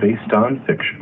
Based on fiction.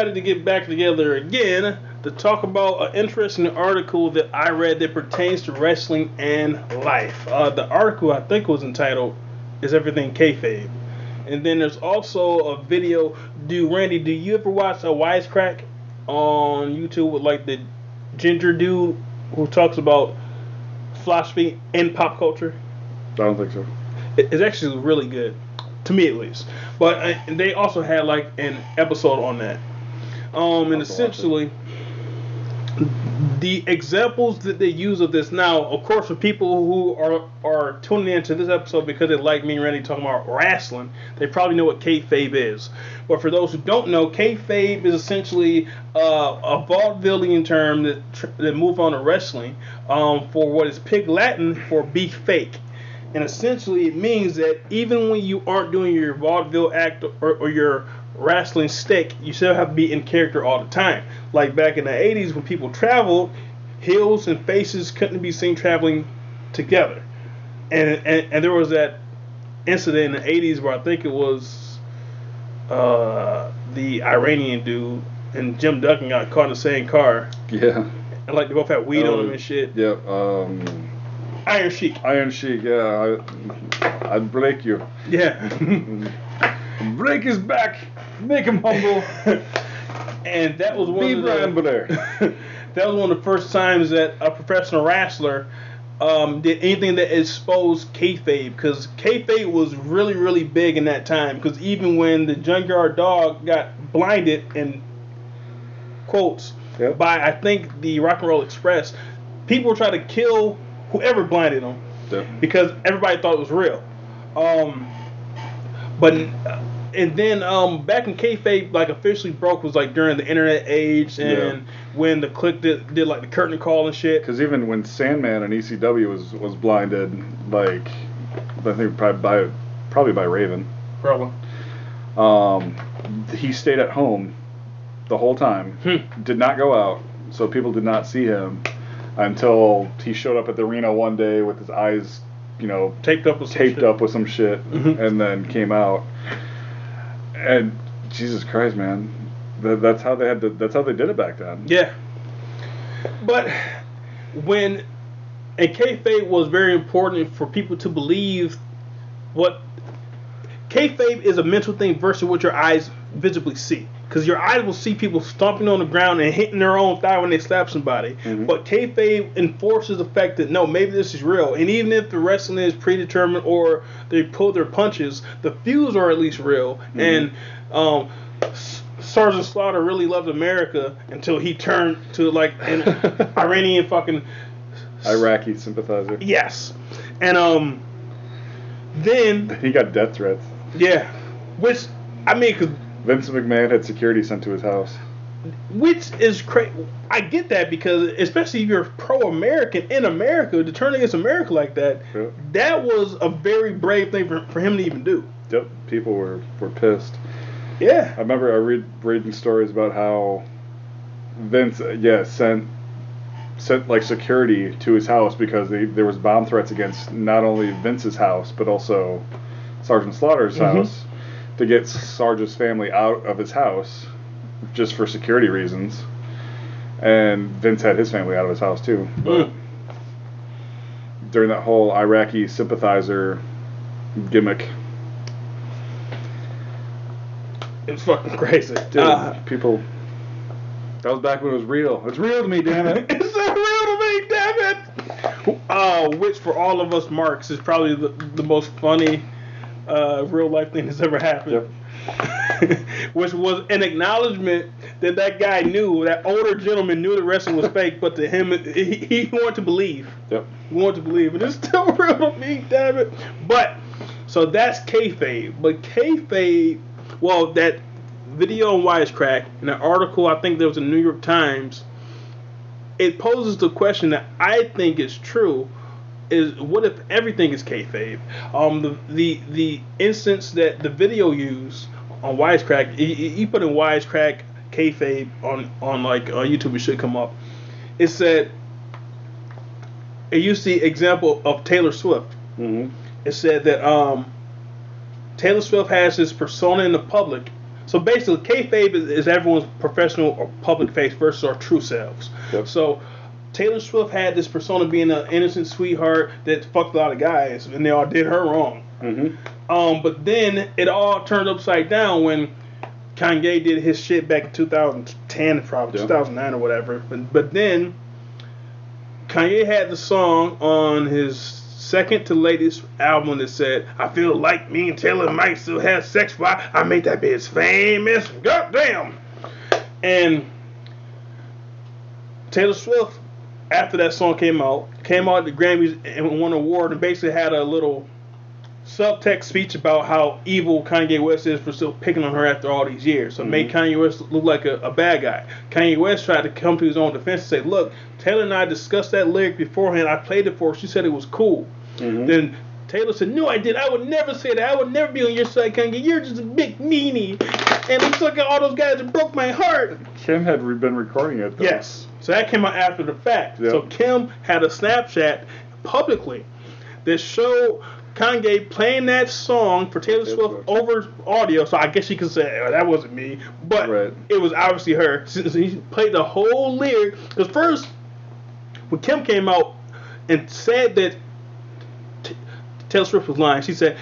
Decided to get back together again to talk about an interesting article that I read that pertains to wrestling and life. Uh, the article I think was entitled "Is Everything Kayfabe?" And then there's also a video. Do Randy? Do you ever watch a wisecrack on YouTube with like the ginger dude who talks about philosophy and pop culture? I don't think so. It's actually really good, to me at least. But uh, they also had like an episode on that. Um, and I'll have to watch it. essentially, the examples that they use of this now, of course, for people who are are tuning into this episode because they like me and Randy talking about wrestling, they probably know what kayfabe is. But for those who don't know, kayfabe is essentially uh, a vaudevillian term that tr- that move on to wrestling um, for what is pig Latin for be fake. And essentially, it means that even when you aren't doing your vaudeville act or, or your wrestling stick, you still have to be in character all the time. Like back in the 80s when people traveled, heels and faces couldn't be seen traveling together. And, and, and there was that incident in the 80s where I think it was uh, the Iranian dude and Jim Duggan got caught in the same car. Yeah. And like they both had weed on Oh, them and shit. Yep. Um, Iron Sheik. Iron Sheik. Yeah. I, I'd break you. Yeah. Break his back. Make him humble. and that was one Be of the, that was one of the first times that a professional wrestler um, did anything that exposed kayfabe because kayfabe was really really big in that time because even when the junkyard dog got blinded and quotes Yep. by I think the Rock and Roll Express, people tried to kill whoever blinded him Yep. because everybody thought it was real. Um, but and then um, back in kayfabe, like officially broke was like during the internet age and when the Kliq did, did like the curtain call and shit. Because even when Sandman and ECW was was blinded, like I think probably by probably by Raven, Probably. um, he stayed at home the whole time, Hmm. did not go out, so people did not see him until he showed up at the arena one day with his eyes, you know, Taped up with some taped shit. up with some shit, Mhm. and then came out. And Jesus Christ, man, that, that's how they had to. That's how they did it back then. Yeah. But when and kayfabe was very important for people to believe what kayfabe is a mental thing versus what your eyes visibly see. Because your eyes will see people stomping on the ground and hitting their own thigh when they slap somebody. Mhm. But kayfabe enforces the fact that no, maybe this is real. And even if the wrestling is predetermined or they pull their punches, the feuds are at least real. And um, S- Sergeant Slaughter really loved America until he turned to like an Iranian fucking Iraqi sympathizer. yes, and um, then He got death threats. yeah, which I mean, 'cause Vince McMahon had security sent to his house. which is crazy. I get that because especially if you're pro-American in America to turn against America like that, Yeah. that was a very brave thing for, for him to even do. Yep, people were, were pissed. Yeah. I remember I read reading stories about how Vince, uh, yeah, sent sent like security to his house because they, there was bomb threats against not only Vince's house but also Sergeant Slaughter's Mhm. house to get Sarge's family out of his house just for security reasons. And Vince had his family out of his house too. But Mm. during that whole Iraqi sympathizer gimmick, It's fucking crazy. dude, Uh, people. That was back when it was real. It's real to me, damn it. it's so real to me, damn it. Uh, which for all of us marks is probably the, the most funny uh, real life thing that's ever happened. which was an acknowledgement that that guy knew, that older gentleman knew the wrestling was fake, but to him, he, he wanted to believe. Yep. He wanted to believe, and it's still real to me, damn it. But, so that's kayfabe. But kayfabe, well, that video on Wisecrack, in an article, I think there was in the New York Times, it poses the question that I think is true is what if everything is kayfabe? Um, the the the instance that the video used on Wisecrack, you, you put in Wisecrack kayfabe on on like uh, YouTube, it should come up. It said it used the example of Taylor Swift. Mm-hmm. It said that um, Taylor Swift has this persona in the public. So basically, kayfabe is, is everyone's professional or public face versus our true selves. Yep. So Taylor Swift had this persona being an innocent sweetheart that fucked a lot of guys, and they all did her wrong. Mm-hmm. Um, but then it all turned upside down when Kanye did his shit back in 2010, probably Yeah. 2009 or whatever. But, but then Kanye had the song on his second to latest album that said, "I feel like me and Taylor might still have sex. Why I made that bitch famous? Goddamn!" And Taylor Swift, after that song came out, came out at the Grammys and won an award, and basically had a little subtext speech about how evil Kanye West is for still picking on her after all these years. So it made mm-hmm. Kanye West look like a, a bad guy. Kanye West tried to come to his own defense and say, "Look, Taylor and I discussed that lyric beforehand. I played it for her. She said it was cool." Mm-hmm. Then Taylor said, "No, I did. I would never say that. I would never be on your side, Kanye. You're just a big meanie." And he took out all those guys and broke my heart. Kim had been recording it. Though. Yes. So that came out after the fact. Yep. So Kim had a Snapchat publicly that showed Kanye playing that song for Taylor Swift over audio. So I guess you could say oh, that wasn't me, but Right. it was obviously her. Since he played the whole lyric. Because first, when Kim came out and said that Taylor Swift was lying, she said,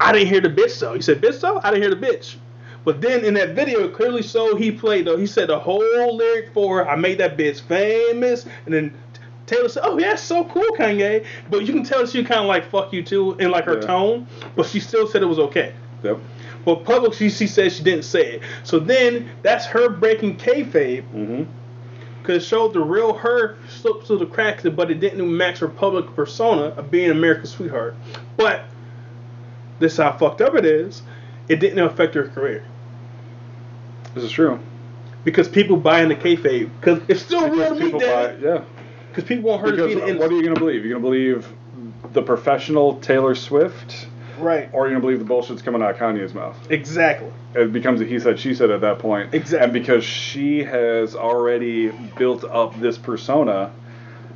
"I didn't hear the bitch though." He said, "Bitch though? I didn't hear the bitch." But then in that video, clearly showed he played though. He said the whole lyric for "I made that bitch famous," and then Taylor said, "Oh yeah, so cool, Kanye." But you can tell she kind of like "fuck you too" in like her Yeah. tone, but she still said it was okay. Yep. But publicly, she said she didn't say it. So then that's her breaking kayfabe Mm-hmm. Because it showed the real her slipped through the cracks, but it didn't match her public persona of being America's sweetheart. But this is how fucked up it is. It didn't affect her career This is true. because people buy into kayfabe because it's still real Because to me, people buy, yeah. Because people want her to be the what are you gonna believe? You're gonna believe the professional Taylor Swift, right? or you're gonna believe the bullshit's coming out of Kanye's mouth? Exactly. It becomes a he said she said at that point. Exactly. And because she has already built up this persona,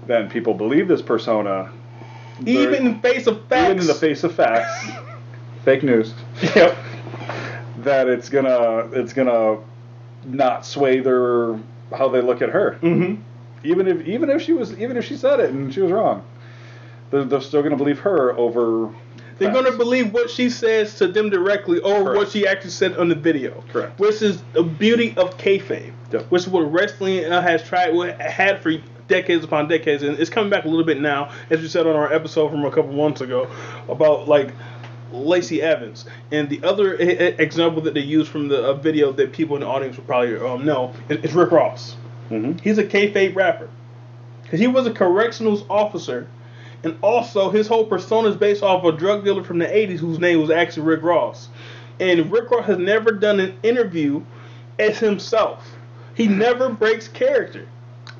then people believe this persona. Even in the face of facts. even in the face of facts, fake news. Yep. That it's gonna it's gonna not sway their how they look at her. Mm-hmm. Even if even if she was even if she said it and she was wrong, they're, they're still gonna believe her over. They're going to believe what she says to them directly over what she actually said on the video. Correct. Which is the beauty of kayfabe. Yep. Which is what wrestling uh, has tried, what had for decades upon decades, and it's coming back a little bit now, as we said on our episode from a couple months ago about like Lacey Evans. And the other example that they use from the uh, video that people in the audience will probably um, know is, Rick Ross. Mhm. He's a kayfabe rapper. Because he was a correctionals officer. And also, his whole persona is based off a drug dealer from the 80s whose name was actually Rick Ross. And Rick Ross has never done an interview as himself. He never breaks character.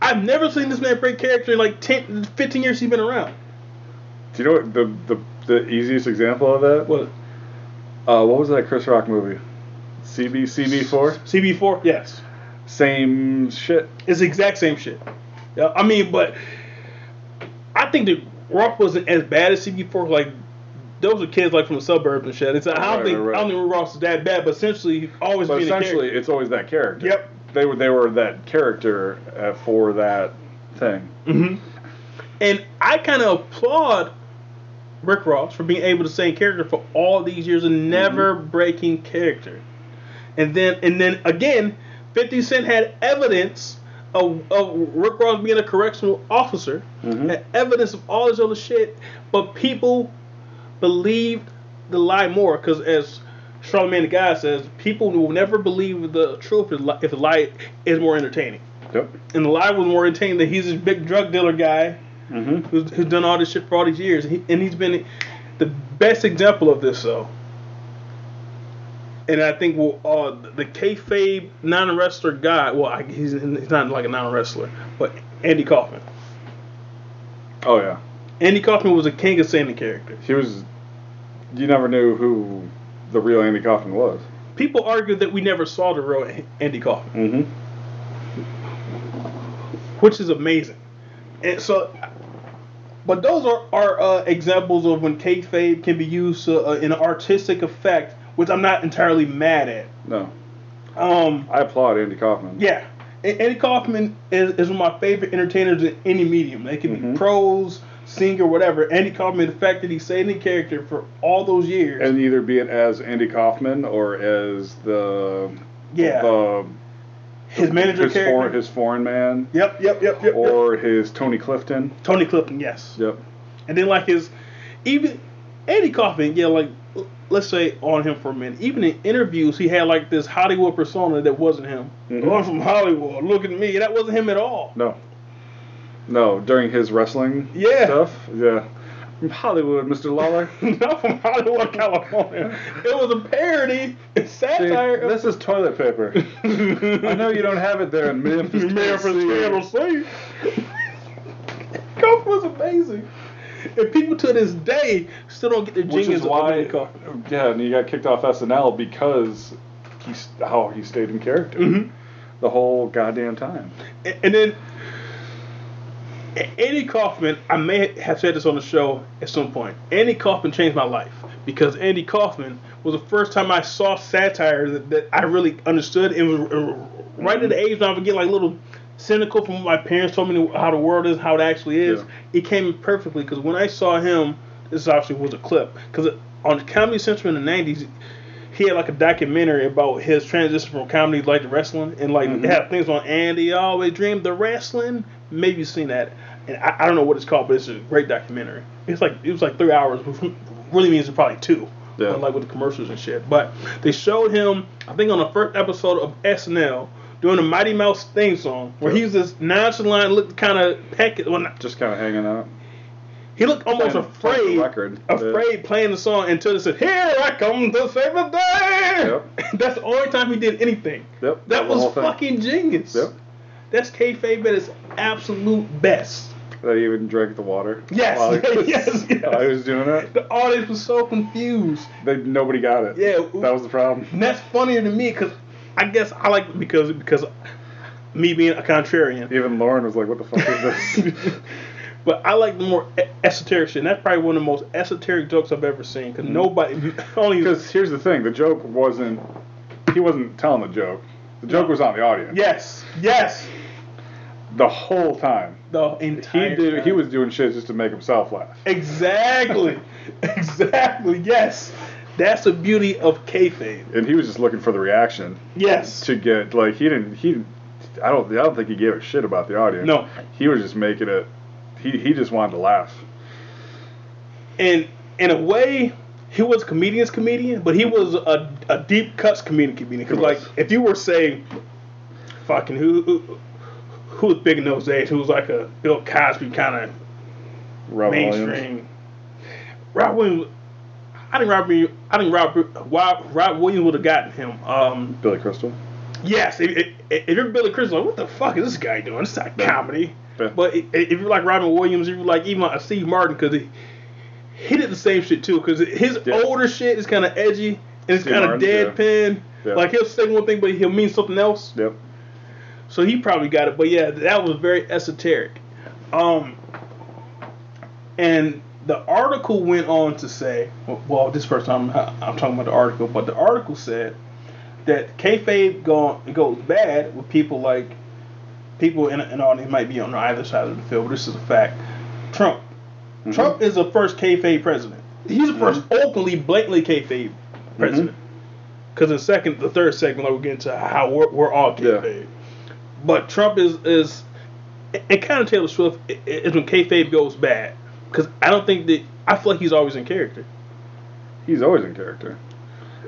I've never seen this man break character in like 10, 15 years he's been around. Do you know what the the, the easiest example of that? What? Uh, what was that Chris Rock movie? CB CB4. CB4? Yes. Same shit. It's the exact same shit. Yeah, I mean, but I think that Ross wasn't as bad as CB4. Like those are kids like from the suburbs and shit. It's like I don't Right, think right. I don't think Ross is that bad, but essentially always But essentially, it's always that character. Yep. They were they were that character uh, for that thing. hmm And I kind of applaud Rick Ross for being able to stay in character for all these years and never breaking character. And then and then again, 50 Cent had evidence of, of Rick Ross being a correctional officer, Mhm. had evidence of all this other shit, but people believed the lie more because as Charlamagne the guy says, people will never believe the truth if the li- if the lie is more entertaining. Yep. And the lie was more entertaining that he's this big drug dealer guy Mm-hmm. who's, who's done all this shit for all these years, and, he, and he's been the best example of this, though. And I think well, uh, the kayfabe non-wrestler guy. Well, I, he's he's not like a non-wrestler, but Andy Kaufman. Oh yeah. Andy Kaufman was a king of the character. He was. You never knew who the real Andy Kaufman was. People argue that we never saw the real Andy Kaufman, Mm-hmm. which is amazing. And so, but those are are uh, examples of when kayfabe can be used uh, uh, in an artistic effect, which I'm not entirely mad at. No. Um, I applaud Andy Kaufman. yeah, Andy Kaufman is, is one of my favorite entertainers in any medium. They can Mhm. be prose, singer, whatever. Andy Kaufman, the fact that he stayed in character for all those years. And either be it as Andy Kaufman or as the yeah, the his manager his character. foreign his foreign man yep, yep, yep, yep. yep. or his Tony Clifton. Tony Clifton, yes. Yep. And then like his, even Andy Kaufman, yeah, like let's say on him for a minute. Even in interviews, he had like this Hollywood persona that wasn't him. Mhm. Oh, I'm from Hollywood. Look at me. That wasn't him at all. No. No, during his wrestling Yeah. stuff. Yeah. From Hollywood, Mr. Lawler. Not from Hollywood, California. It was a parody, See, satire. of- this is toilet paper. I know you don't have it there in Memphis, Memphis, Tennessee. Tennessee. Kaufman was amazing. And people to this day still don't get the Which genius is of why, yeah, and he got kicked off SNL because he's how he stayed in character Mhm. the whole goddamn time. And- And then Andy Kaufman, I may have said this on the show at some point. Andy Kaufman changed my life because Andy Kaufman was the first time I saw satire that, that I really understood. It was right at the age when I would get like little cynical from what my parents told me how the world is, how it actually is. Yeah. It came in perfectly because when I saw him, this obviously was a clip because on Comedy Central in the '90s, he had like a documentary about his transition from comedy like to wrestling, and like Mhm. it had things on Andy always dreamed the wrestling. Maybe you've seen that, and I, I don't know what it's called, but it's a great documentary. It's like it was like three hours, but really means it's probably two. Yeah. Like with the commercials and shit. But they showed him, I think, on the first episode of SNL doing the Mighty Mouse theme song, where Yeah. he's this nonchalant, looked kind of peck. Well, not, Just kind of hanging out. he looked almost Playing- afraid, the record. afraid playing the song until they said, "Here I come to save the day." Yep. That's the only time he did anything. Yep. That the was thing. fucking genius. Yep. That's kayfabe at its absolute best. They even drank the water. Yes, he was, yes, yes. while he was doing it. The audience was so confused. They nobody got it. Yeah. That was the problem. And that's funnier to me because I guess I like it because because me being a contrarian. Even Lauren was like, "What the fuck is this?" But I like the more esoteric shit. And that's probably one of the most esoteric jokes I've ever seen. Because mm. nobody only Because here's the thing: the joke wasn't. He wasn't telling the joke. The joke No. was on the audience. yes, yes, The whole time. the He entire. did. He was doing shit just to make himself laugh. exactly, exactly. Yes, that's the beauty of kayfabe. And he was just looking for the reaction Yes, to get like he didn't. He. I don't. I don't think he gave a shit about the audience. No. He was just making it. He he just wanted to laugh. and in a way, he was a comedian's comedian, but he was a, a deep cuts comedian comedian. Because like, if you were saying, fucking who who, who was big in those days, who was like a Bill Cosby kind of Rob Williams. mainstream. Rob Williams, I think Rob, Williams- I think Rob, Rob, Rob Williams would have gotten him. Um, Billy Crystal. yes, if, if, if you're Billy Crystal, like, what the fuck is this guy doing? It's not Yeah. comedy. Yeah. But if you're like Robin Williams, if you're like even like Steve Martin, because he, he did the same shit too. Because his Yeah. older shit is kind of edgy and it's kind of deadpan. Like he'll say one thing, but he'll mean something else. Yep. So he probably got it. But yeah, that was very esoteric. Um, and the article went on to say, well, this first time I'm talking about the article, but the article said that kayfabe go, goes bad with people like people in an audience might be on either side of the field. But this is a fact. Trump. Mm-hmm. Trump is the first kayfabe president. He's the 1st openly, blatantly kayfabe president. Because in the second, the third segment, we'll get into how we're, we're all Yeah. kayfabe. But Trump is is and kind of Taylor Swift is when kayfabe goes bad. Because I don't think that I feel like he's always in character. He's always in character.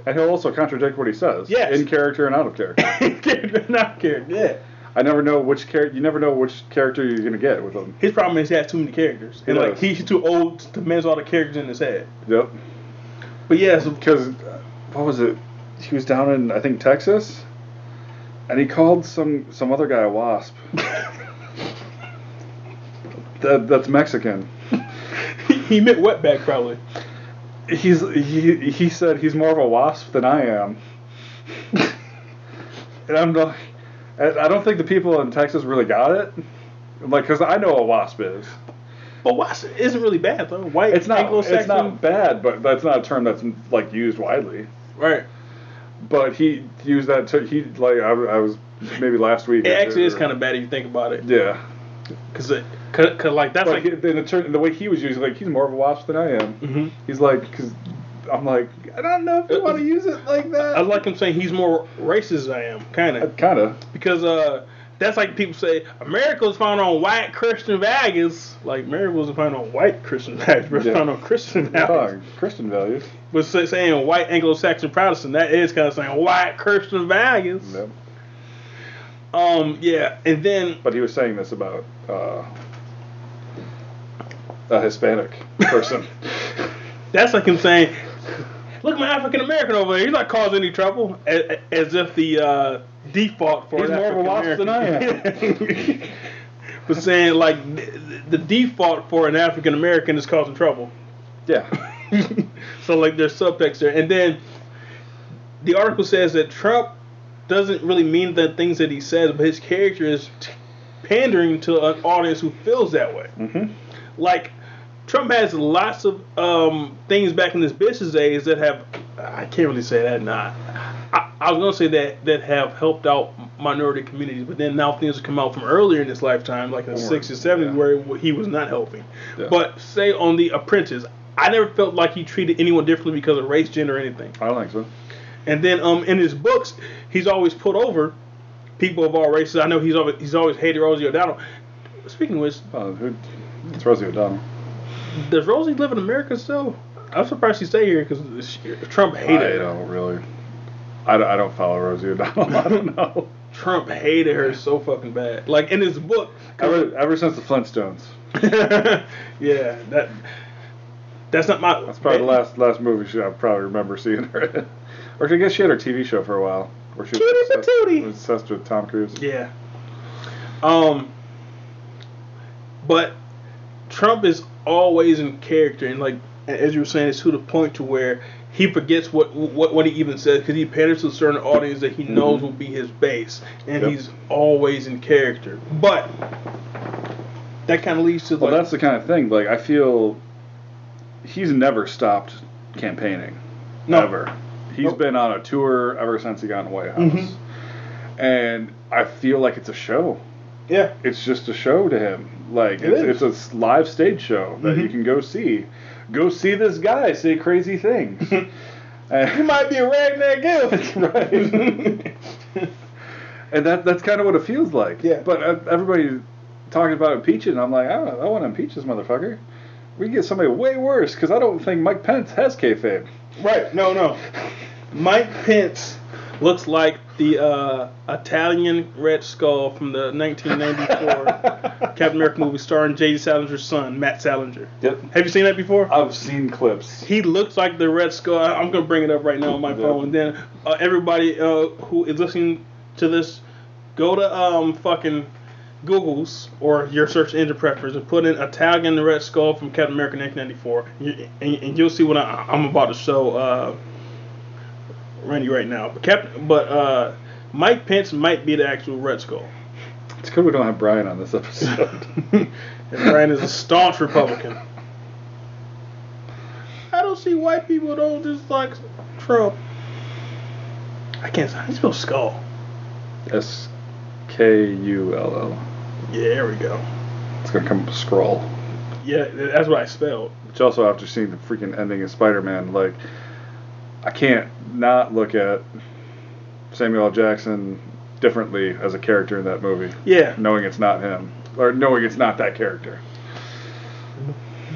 And he'll also contradict what he says. Yes. In character and out of character. in character, not character. Yeah. I never know which character. You never know which character you're gonna get with him. His problem is he has too many characters, and He like does. he's too old to manage all the characters in his head. Yep. But yeah, Because uh, what was it? He was down in I think Texas, and he called some some other guy a wasp. that that's Mexican. he meant wetback probably. He's he he said he's more of a wasp than I am. and I'm like, I don't think the people in Texas really got it. Like, because I know what a wasp is. But wasp isn't really bad though. White It's not. It's Anglo-Saxon- not bad, but that's not a term that's like used widely. right. But he used that. To, he like I, I was maybe last week. It actually is kind of bad if you think about it, Yeah. because cause, cause like that's But like he, the, the, the way he was using, like he's more of a wasp than I am. Mhm. He's like, because I'm like, I don't know if you want to use it like that. I like him saying he's more racist than I am, kind of, kind of. because uh. That's like people say America was founded on white Christian values. Like America wasn't founded on white Christian values, it's Yeah. founded on Christian values. Oh, Christian values. But say, saying white Anglo-Saxon Protestant, that is kind of saying white Christian values. Yep. Um, yeah, and then But he was saying this about uh, a Hispanic person. that's like him saying, "Look, at my African American over there. He's not causing any trouble." As, as if the uh, default for He's an more of a wasp than I African-American- but saying like the, the default for an African American is causing trouble. yeah. so like there's subtext there, and then the article says that Trump doesn't really mean the things that he says, but his character is t- pandering to an audience who feels that way. hmm Like Trump has lots of um, things back in his business days that have I can't really say that not. I, I was gonna say that that have helped out minority communities, but then now things have come out from earlier in his lifetime, like in the sixties, seventies, yeah. where he was not helping. Yeah. But say on The Apprentice, I never felt like he treated anyone differently because of race, gender, or anything. I don't think so. And then um, in his books, he's always put over people of all races. I know he's always he's always hated Rosie O'Donnell. Speaking of which, Uh, who, it's Rosie O'Donnell. Does Rosie live in America still? I'm surprised she stayed here because Trump hated I her. don't really. I don't, I don't follow Rosie O'Donnell. I don't know. Trump hated her so fucking bad. Like in his book. Ever, ever since the Flintstones. yeah, that that's not my. That's probably the last last movie she, I probably remember seeing her in. Or I guess she had her TV show for a while. Where she was obsessed, was obsessed with Tom Cruise. Yeah. Um. But Trump is always in character, and like as you were saying, it's to the point to where he forgets what what, what he even says because he panders to a certain audience that he knows will be his base, and Yep. he's always in character. But that kind of leads to Well, like that's the kind of thing. Like I feel he's never stopped campaigning. No. Ever. He's Nope. been on a tour ever since he got in the White House. Mhm. And I feel like it's a show. yeah. It's just a show to him. Like It it's, it's a live stage show that you Mhm. can go see. Go see this guy say crazy things. And- You might be a ragnar gift. right. and that that's kind of what it feels like. Yeah. But uh, everybody talking about impeaching, and I'm like, I don't, I want to impeach this motherfucker. We can get somebody way worse because I don't think Mike Pence has kayfabe. Right. No, no. Mike Pence looks like the uh, Italian Red Skull from the 1994 Captain America movie starring J.D. Salinger's son, Matt Salinger. Yep. Have you seen that before? I've seen clips. He looks like the Red Skull. I'm gonna bring it up right now on my Yeah. phone. And then uh, everybody uh, who is listening to this, go to um fucking Google's or your search engine preference and put in Italian Red Skull from Captain America 1994, You- and, and you'll see what I, I'm about to show uh, Randy right now. But Captain, but uh, Mike Pence might be the actual Red Skull. It's good we don't have Brian on this episode. and Brian is a staunch Republican. I don't see white people don't just like Trump. I can't. How do you spell skull? S K U L L. Yeah, there we go. It's gonna come up with scroll. Yeah, that's what I spelled. Which also, after seeing the freaking ending of Spider-Man, like I can't not look at Samuel L. Jackson differently as a character in that movie, Yeah, knowing it's not him or knowing it's not that character.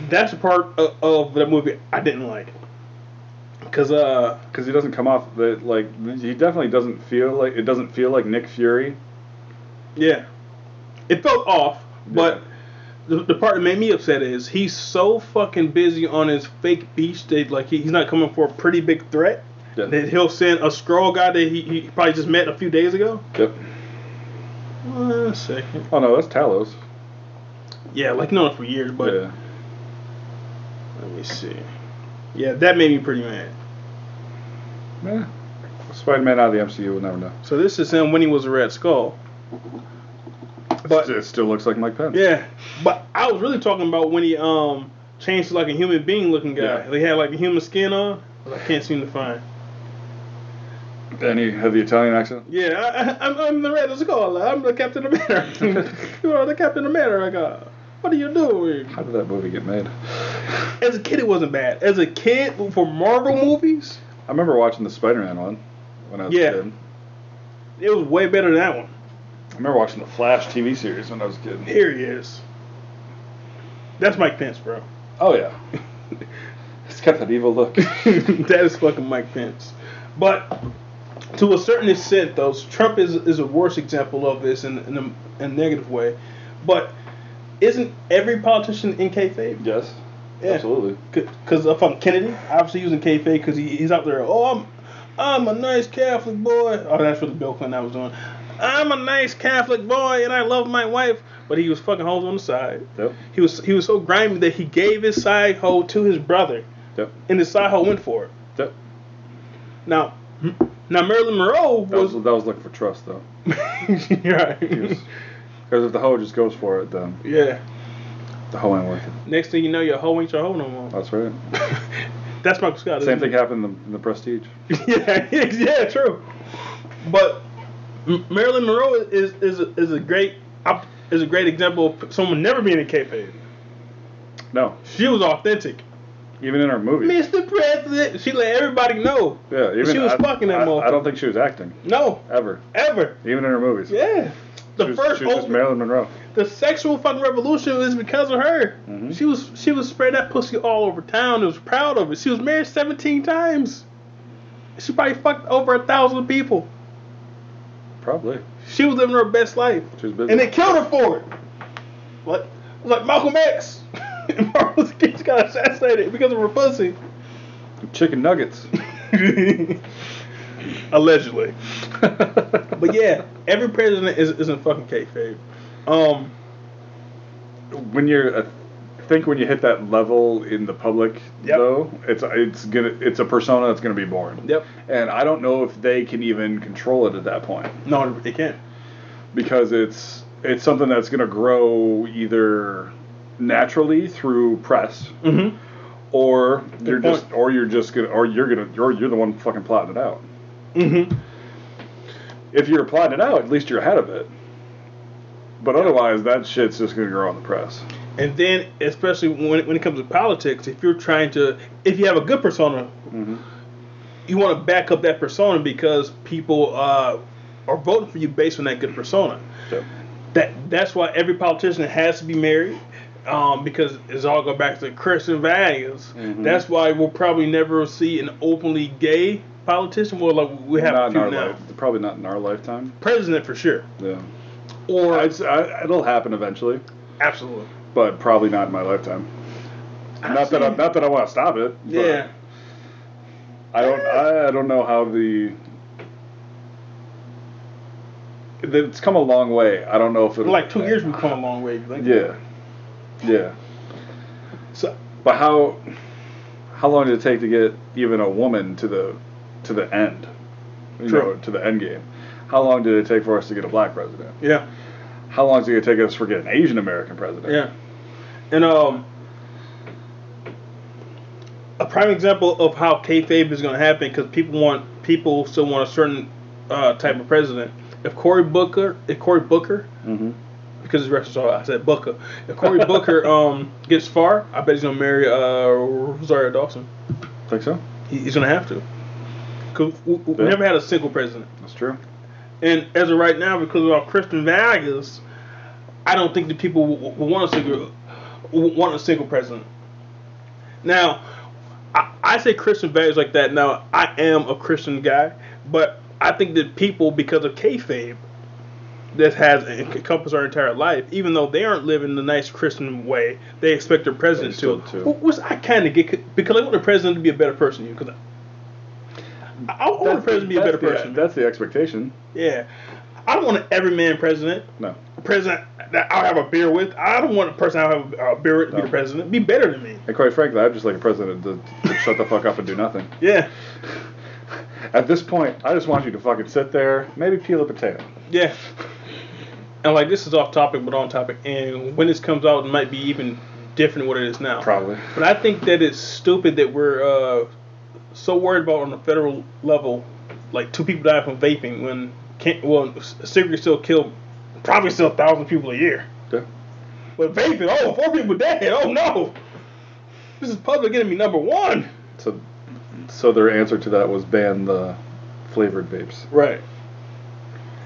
that's the part of, of the movie I didn't like. Cause uh, Because he doesn't come off that like he definitely doesn't feel like it doesn't feel like Nick Fury. yeah, it felt off. But the, the part that made me upset is he's so fucking busy on his fake beach that like he, he's not coming for a pretty big threat. Yeah. That he'll send a Skrull guy that he, he probably just met a few days ago. Yep. One second. Oh no, that's Talos. Yeah, like known for years, but yeah. let me see. Yeah, that made me pretty mad. Eh. Spider-Man out of the MCU, we'll never know. So this is him when he was a Red Skull. But it still looks like Mike Pence. yeah, but I was really talking about when he um changed to like a human being looking guy. Yeah. He had like a human skin on. but I can't seem to find. And he had the Italian accent. Yeah, I, I, I'm, I'm the Red Skull. I'm the Captain America. you are the Captain America. What are you doing? How did that movie get made? As a kid, it wasn't bad. As a kid, for Marvel movies, I remember watching the Spider-Man one when I was Yeah. a kid. it was way better than that one. I remember watching the Flash TV series when I was a kid. Here he is. That's Mike Pence, bro. Oh yeah. It's got that evil look. that is fucking Mike Pence. But to a certain extent, though, Trump is is a worse example of this in, in, a, in a negative way. But isn't every politician in kayfabe? yes. Yeah. Absolutely. Because if I'm Kennedy, obviously using kayfabe because he, he's out there. Oh, I'm I'm a nice Catholic boy. Oh, that's what the Bill Clinton I was doing. I'm a nice Catholic boy and I love my wife. But he was fucking hoes on the side. Yep. He was he was so grimy that he gave his side hoe to his brother, Yep. and his side hoe went for it. Yep. Now, now Marilyn Monroe That was was. that was looking for trust though. right. Because if the hoe just goes for it, then Yeah. the hoe ain't worth it. Next thing you know, your hoe ain't your hoe no more. That's right. That's Michael Scott. Same thing it? happened in the, in the Prestige. yeah, yeah, true. But Marilyn Monroe is is a, is a great is a great example of someone never being in kayfabe. No, She was authentic. even in her movies. Mr. President, she let everybody know. Yeah, even she was I, fucking that I, motherfucker. I don't think she was acting No, ever, ever. even in her movies. Yeah. The she was, first she was just open- Marilyn Monroe. the sexual fucking revolution was because of her. Mhm. She was she was spreading that pussy all over town and was proud of it. She was married 17 times. She probably fucked over a thousand people. Probably. She was living her best life. She was busy. And they killed her for it. What? Like Malcolm X. and Martin Luther King got assassinated because of her pussy. Chicken nuggets. Allegedly. But yeah, every president is, is in fucking kayfabe. Um, when you're, I think when you hit that level in the public, Yep. though, it's it's gonna it's a persona that's gonna be born. Yep. And I don't know if they can even control it at that point no, it can't. because it's it's something that's gonna grow either naturally through press Mm-hmm. or you're point. just or you're just gonna or you're gonna you're you're the one fucking plotting it out. Mm-hmm. If you're plotting it out, at least you're ahead of it. But otherwise, that shit's just gonna grow on the press. And then, especially when, when it comes to politics, if you're trying to, if you have a good persona, Mm-hmm. you want to back up that persona because people uh, are voting for you based on that good persona. That that's why every politician has to be married, um, because it's all go back to Christian values. Mhm. That's why we'll probably never see an openly gay politician. Well, like we have not a in few our now. life, probably not in our lifetime. President for sure, Yeah. or I, it'll happen eventually, absolutely. But probably not in my lifetime. Not that I, not that I want to stop it. but Yeah. I don't. I, I don't know how the. It's come a long way. I don't know if it'll. like two years we've come a long way. think? Yeah. Yeah. So But how how long did it take to get even a woman to the to the end? You True. know, to the end game. How long did it take for us to get a black president? yeah. How long is it going to take us to get an Asian American president? Yeah. And um, a prime example of how kayfabe is going to happen because people want people still want a certain uh, type of president. If Cory Booker, if Cory Booker, Mm-hmm. because Russian, so I said Booker. If Cory Booker um gets far, I bet he's gonna marry uh Rosario Dawson. Think so? He, he's gonna have to. Cause we, we Yeah. never had a single president. That's true. And as of right now, because of our Christian values, I don't think the people w- w- want a single w- want a single president. Now, I, I say Christian values like that. Now, I am a Christian guy, but I think that people, because of kayfabe, that has encompassed our entire life, even though they aren't living the nice Christian way, they expect their president still to. Which I kind of get because I want the president to be a better person than you. Because I, I want the president to be a better the- person. That's the expectation. Yeah. I don't want an everyman president. No. A president that I'll have a beer with. I don't want a person I'll have a beer with to be the president. Be better than me. And quite frankly, I'd just like a president to, to shut the fuck up and do nothing. Yeah. At this point, I just want you to fucking sit there, maybe peel a potato. Yeah. And like this is off topic but on topic. And when this comes out, it might be even different than what it is now. Probably. But I think that it's stupid that we're uh, so worried about on the federal level, like two people die from vaping when can't well cigarettes still kill probably still a thousand people a year. Yeah. But vaping, oh, four people dead. Oh no. This is public enemy number one. So, so their answer to that was ban the flavored vapes. Right.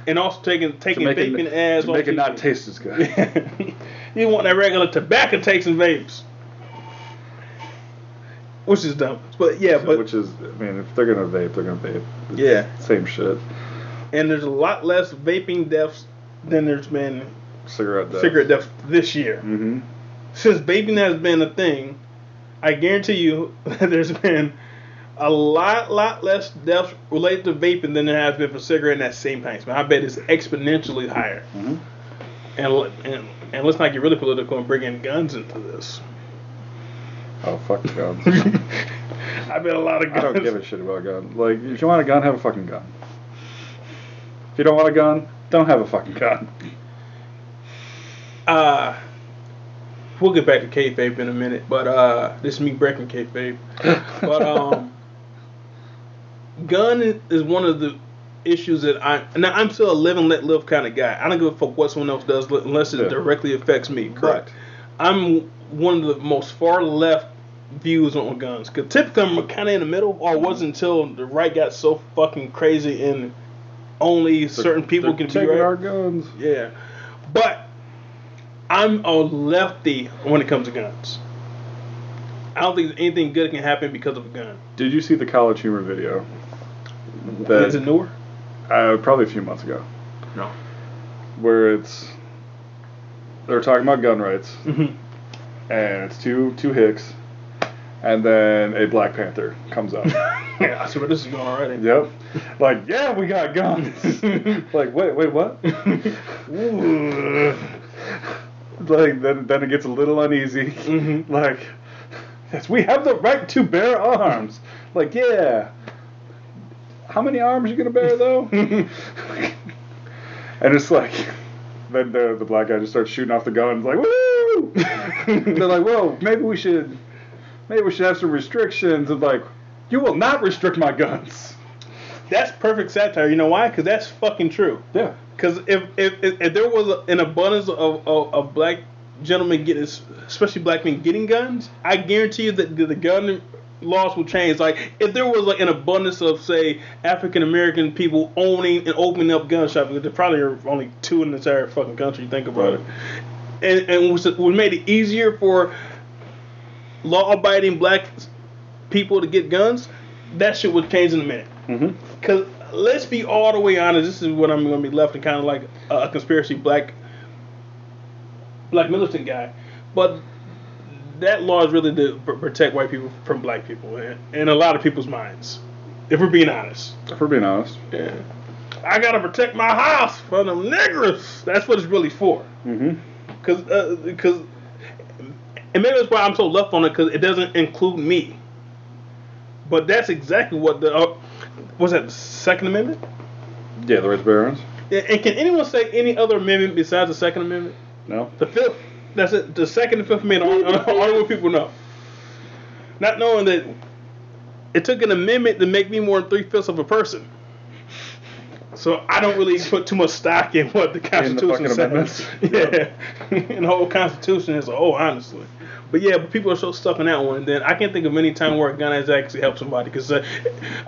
And also taking taking make it, vaping ads to make it not taste as good. you want that regular tobacco tasting vapes. Which is dumb. But yeah, but Which is, I mean, if they're gonna vape, they're gonna vape. It's Yeah. Same shit. and there's a lot less vaping deaths than there's been Cigarette death. cigarette deaths this year. Mm-hmm. Since vaping has been a thing, I guarantee you that there's been a lot, lot less deaths related to vaping than there has been for cigarette in that same time. span. I bet it's exponentially higher. Mhm. And, and and let's not get really political and bring in guns into this. Oh fuck guns. I bet a lot of guns. I don't give a shit about guns. Like, if you want a gun, have a fucking gun. If you don't want a gun, don't have a fucking gun. Uh, we'll get back to kayfabe in a minute, but uh, this is me breaking kayfabe. But um, gun is one of the issues that I now I'm still a live and let live kind of guy. I don't give a fuck what someone else does unless it Yeah. directly affects me. Correct. But I'm one of the most far left views on guns. Cause typically I'm kind of in the middle, or wasn't until the right got so fucking crazy and only certain people can be taking right. our guns. Yeah. But I'm a lefty when it comes to guns. I don't think anything good can happen because of a gun. Did you see the College Humor video? That, Is it newer? uh, probably a few months ago, No. where it's they're talking about gun rights, hmm and it's two two hicks, and then a Black Panther comes up. yeah, I see where this is going already. yep, like yeah, we got guns. like wait, wait, what? like then then it gets a little uneasy. Mhm. Like yes, we have the right to bear arms. Like yeah. How many arms are you gonna bear though? and it's like then the the black guy just starts shooting off the guns like woo. They're like whoa maybe we should maybe we should have some restrictions and like you will not restrict my guns. That's perfect satire. You know why? Because that's fucking true. Yeah. Because if, if, if if there was an abundance of, of, of black gentlemen getting, especially black men getting guns, I guarantee you that the, the gun laws will change. Like if there was like an abundance of say African American people owning and opening up gun shops, because there probably are only two in the entire fucking country. Think about Right. it, and and was made it easier for law-abiding black people to get guns. That shit would change in a minute. Mm-hmm. Because let's be all the way honest. This is what I'm going to be left in kind of like a, conspiracy black black militant guy, but that law is really to protect white people from black people in, in a lot of people's minds. If we're being honest, If we're being honest. yeah. I gotta protect my house from them niggers. That's what it's really for. Mm-hmm. Cause, uh, cause, and maybe that's why I'm so left on it because it doesn't include me. But that's exactly what the uh, was that the Second Amendment. Yeah, the rights bear arms. And can anyone say any other amendment besides the Second Amendment? No. The fifth. That's it. The Second and Fifth Amendment. All, all, people know. Not knowing that it took an amendment to make me more than three fifths of a person. So I don't really put too much stock in what the Constitution fucking says. amendments? Yeah, in the whole Constitution as a whole, honestly. But yeah, but people are so stuck on that one. And then I can't think of any time where a gun has actually helped somebody. Because uh,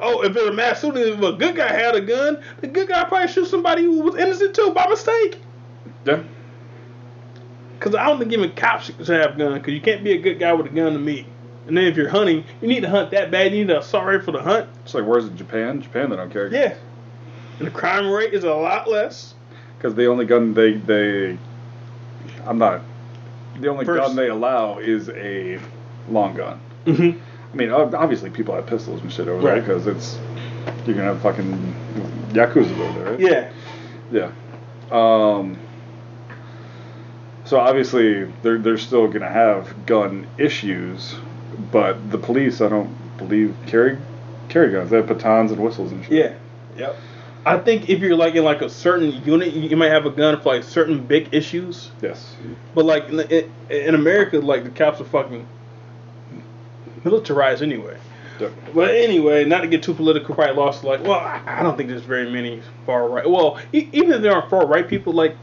oh, if it's a mass shooting, if a good guy had a gun, the good guy probably shoot somebody who was innocent too by mistake. Yeah. Because I don't think even cops should have guns. Because you can't be a good guy with a gun to me. And then if you're hunting, you need to hunt that bad. You need a sorry for the hunt. It's like where's it? Japan? Japan they don't care. Yeah. And the crime rate is a lot less. Because the only gun they they, I'm not. The only First- gun they allow is a long gun. Mm-hmm. I mean, obviously people have pistols and shit over there Right. because it's you're gonna have fucking yakuza over there. Right? Yeah. Yeah. Um. So obviously they're they're still gonna have gun issues, but the police I don't believe carry carry guns. They have batons and whistles and shit. Yeah. Yep. I think if you're like in like a certain unit, you you might have a gun for like certain big issues. Yes. But like in, in, in America, like the cops are fucking militarized anyway. But anyway, not to get too political, probably lost like, well, I, I don't think there's very many far right. Well, e- even if there are far right people, like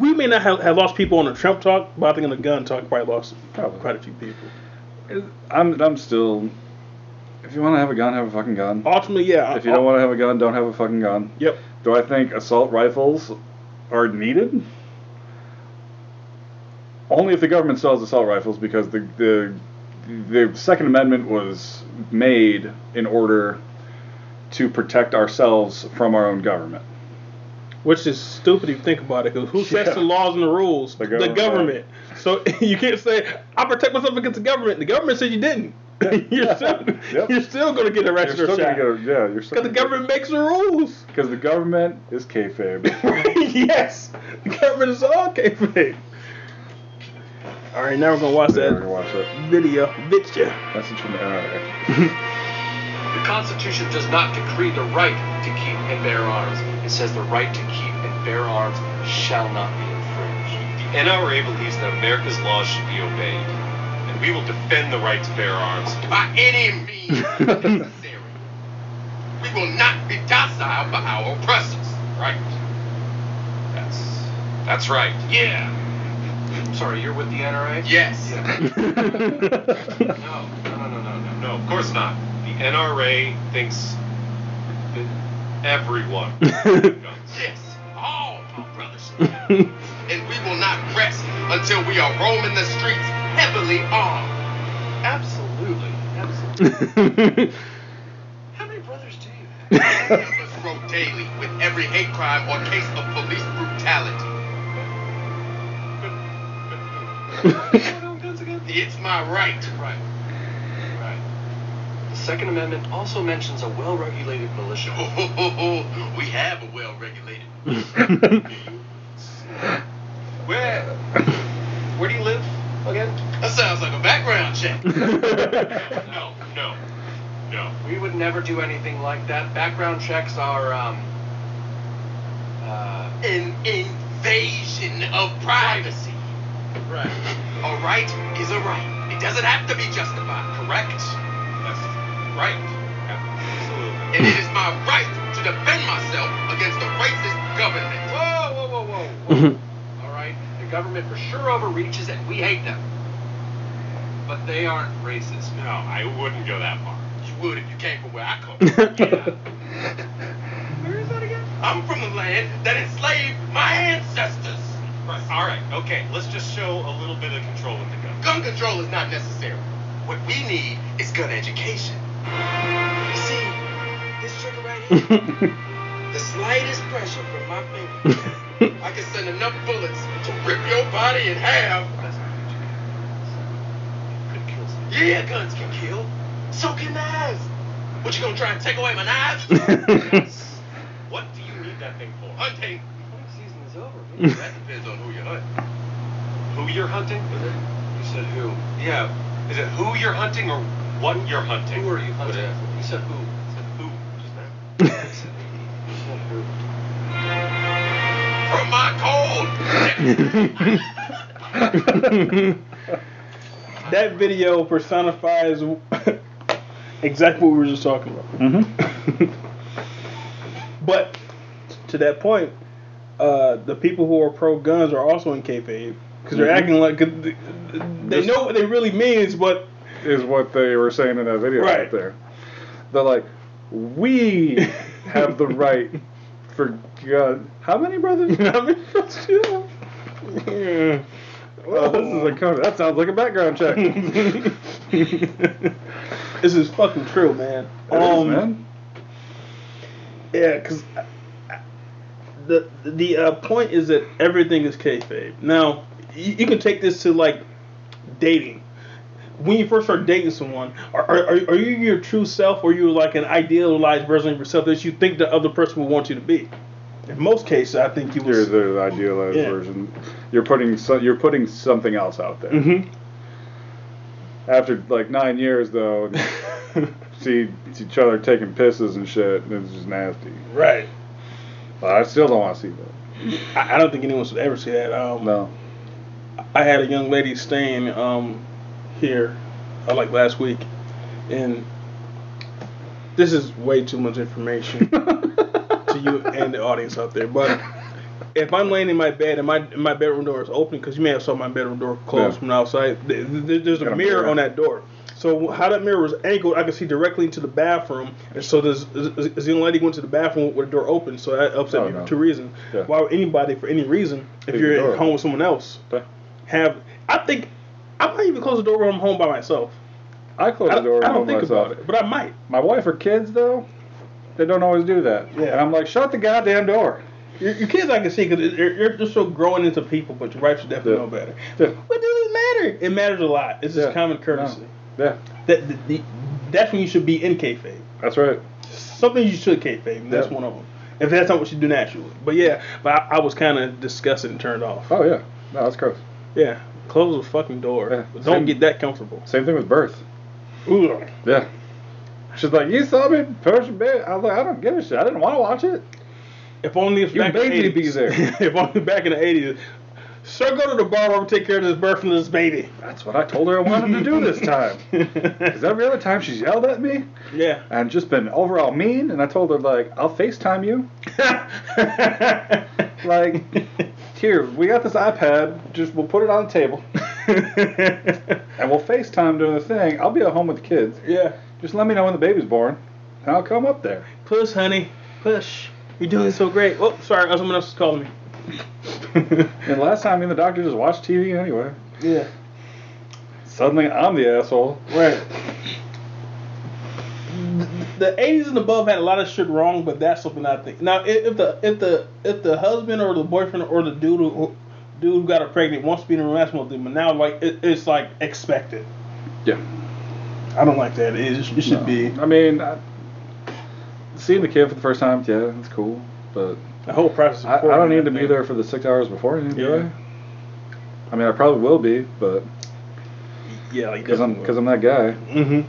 we may not have, have lost people on the Trump talk, but I think on the gun talk, probably lost Probably. quite a few people. I'm I'm still. If you want to have a gun, have a fucking gun. Ultimately, yeah. If you don't uh, want to have a gun, don't have a fucking gun. Yep. Do I think assault rifles are needed? Only if the government sells assault rifles, because the the the Second Amendment was made in order to protect ourselves from our own government. Which is stupid if you think about it, because who sets Yeah. the laws and the rules? The The government. government. So you can't say I protect myself against the government. The government said you didn't. you're still Yep. you're still gonna get arrested You're arrested still or gonna get a, yeah, you're Because the government makes the rules. because the government is kayfabe. yes, the government is all kayfabe. All right, now we're gonna watch Yeah, that gonna watch that video. Bitch, ya. message from the NRA. The Constitution does not decree the right to keep and bear arms. It says the right to keep and bear arms shall not be infringed. The NRA believes that America's laws should be obeyed, and we will defend the right to bear arms. by any means necessary. We will not be docile by our oppressors. Right. That's that's right. Yeah. Sorry, you're with the NRA? Yes. No, no, no, no, no, no. No, of course not. The NRA thinks that everyone should have. Yes. All my brothers. and we will not rest until we are roaming the streets heavily armed. Absolutely. Absolutely. How many brothers do you have? Numbers grow daily with every hate crime or case of police brutality. It's my right. Right. Right. The Second Amendment also mentions a well-regulated militia. we have a well-regulated. Where where do you live again? That sounds like a background check. No, no, no. We would never do anything like that. Background checks are, um, uh, An invasion of privacy. right. A right is a right. It doesn't have to be justified, correct? That's right. Absolutely. And it is my right to defend myself against a racist government. Whoa, whoa, whoa, whoa. whoa. All right. The government for sure overreaches, and we hate them. But they aren't racist. No, I wouldn't go that far. You would if you came from where I come from. Where is that again? I'm from the land that enslaved my ancestors. Right. All right. Okay. Let's just show a little bit of control with the gun. Gun control is not necessary. What we need is gun education. You see, this trigger right here, the slightest pressure from my finger, I can send enough bullets to rip your body in half. Yeah, guns can kill. So can knives. What you gonna try and take away my knives? what do you need that thing for? Hunting. Hunting season is over. that depends on who you hunt. Who you're hunting? You said who? Yeah. Is it who you're hunting or what you're hunting? Who are you hunting? You said who. I said who just now. said who. From my cold that video personifies exactly what we were just talking about. Mm-hmm. But to that point, uh, the people who are pro guns are also in kayfabe because they're Mhm. acting like they know what they really means, but Is what they were saying in that video Right. right there. They're like, we have the right for gun. How many brothers? I mean, yeah. Oh, this is a code. That sounds like a background check. this is fucking true, man. It is, Um, man. Yeah, because the the uh, point is that everything is kayfabe. Now, you, you can take this to like dating. When you first start dating someone, are, are, are you your true self, or are you like an idealized version of yourself that you think the other person will want you to be? In most cases, I think you You're the idealized Yeah. version. You're putting so, you're putting something else out there. Mhm. After like nine years, though, see each other taking pisses and shit. And it's just nasty. Right. But I still don't want to see that. I, I don't think anyone should ever see that. Um, No. I had a young lady staying um, here uh, like last week, and this is way too much information to you and the audience out there. But if I'm laying in my bed and my my bedroom door is open, because you may have saw my bedroom door closed Yeah. from the outside, th- th- there's a a mirror mirror. on that door. So how that mirror was angled, I could see directly into the bathroom. And so this, this, this young lady went to the bathroom with the door open. So that upset Oh, me no. for two reasons. Yeah. Why would anybody, for any reason, if Leave you're at home with someone else, Yeah. have I think I might even close the door when I'm home by myself. I close I, the door I don't think myself. about it, but I might. My wife or kids though, they don't always do that. Yeah. And I'm like, shut the goddamn door. Your, your kids I can see because you're, you're just so growing into people, but your wife should definitely know better. Yeah. What does it matter? It matters a lot. It's just common courtesy. Yeah. That the, the, that's when you should be in kayfabe. That's right. Something you should kayfabe. And that's one of them. If that's not what you do naturally. But yeah, but I, I was kind of disgusted and turned off. Oh yeah. No, that's gross. Yeah, close the fucking door. Yeah. Don't Same- get that comfortable. Same thing with birth. Ooh. Yeah. She's like, you saw me a bit. I was like, I don't give a shit. I didn't want to watch it. If only You back in the 80s. to be there. if only back in the 80s. Sir, go to the bar and take care of this birth of this baby. That's what I told her I wanted to do this time. Because every other time she's yelled at me yeah. and just been overall mean, and I told her like, I'll FaceTime you. Like, here, we got this iPad. Just we'll put it on the table and we'll FaceTime during the thing. I'll be at home with the kids. yeah. Just let me know when the baby's born, and I'll come up there. Push, honey. Push. You're doing so great. Oh, sorry. Someone else is calling me. And last time, me and the doctor just watched TV anyway. yeah. Suddenly, I'm the asshole. Right. The 80s and above had a lot of shit wrong, but that's something I think. Now, if if the if the if the husband or the boyfriend or the dude who dude who got her pregnant wants to be in a relationship with them, but now like it, it's like expected. Yeah. I don't like that. It, it should No. be I mean, I, seeing the kid for the first time, yeah, it's cool, but the whole process. I, I don't need to be there for the six hours before. Do Yeah. I? I mean, I probably will be, but Yeah, like because I'm because I'm that guy, hmm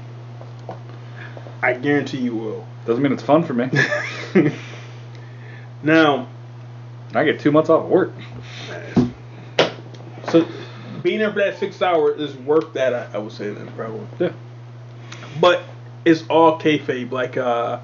I guarantee you will. doesn't mean it's fun for me. Now, I get two months off of work. so being there for that six hours is worth that. I, I would say then probably. Yeah. But it's all kayfabe. Like, uh,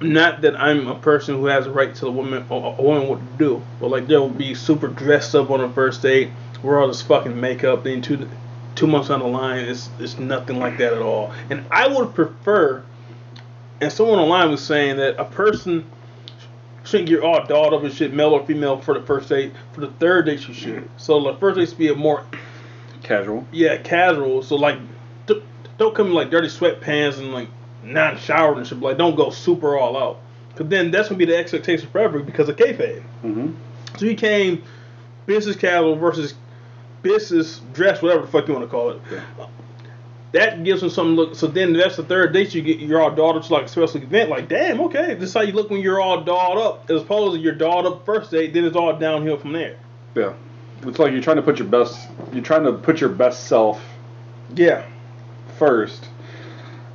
not that I'm a person who has a right to tell a woman, a, a woman what to do, but like they'll be super dressed up on a first date, wear all this fucking makeup, then two two months down the line, it's it's nothing like that at all. And I would prefer. And someone online was saying that a person shouldn't get all dolled up and shit, male or female, for the first date. For the third date, you should. So the first date should be a more Casual. yeah, casual. So like, don't come in like dirty sweatpants and like not showered and shit. Like, don't go super all out. Cause then that's gonna be the expectation forever because of kayfabe. Mm-hmm. So you came business casual versus business dress, whatever the fuck you want to call it. That gives them something to look. So then that's the third date you get. You're all dolled up to like a special event. Like, damn, okay, this is how you look when you're all dolled up. As opposed to you're dolled up first date, then it's all downhill from there. Yeah. It's like you're trying to put your best. You're trying to put your best self Yeah, first,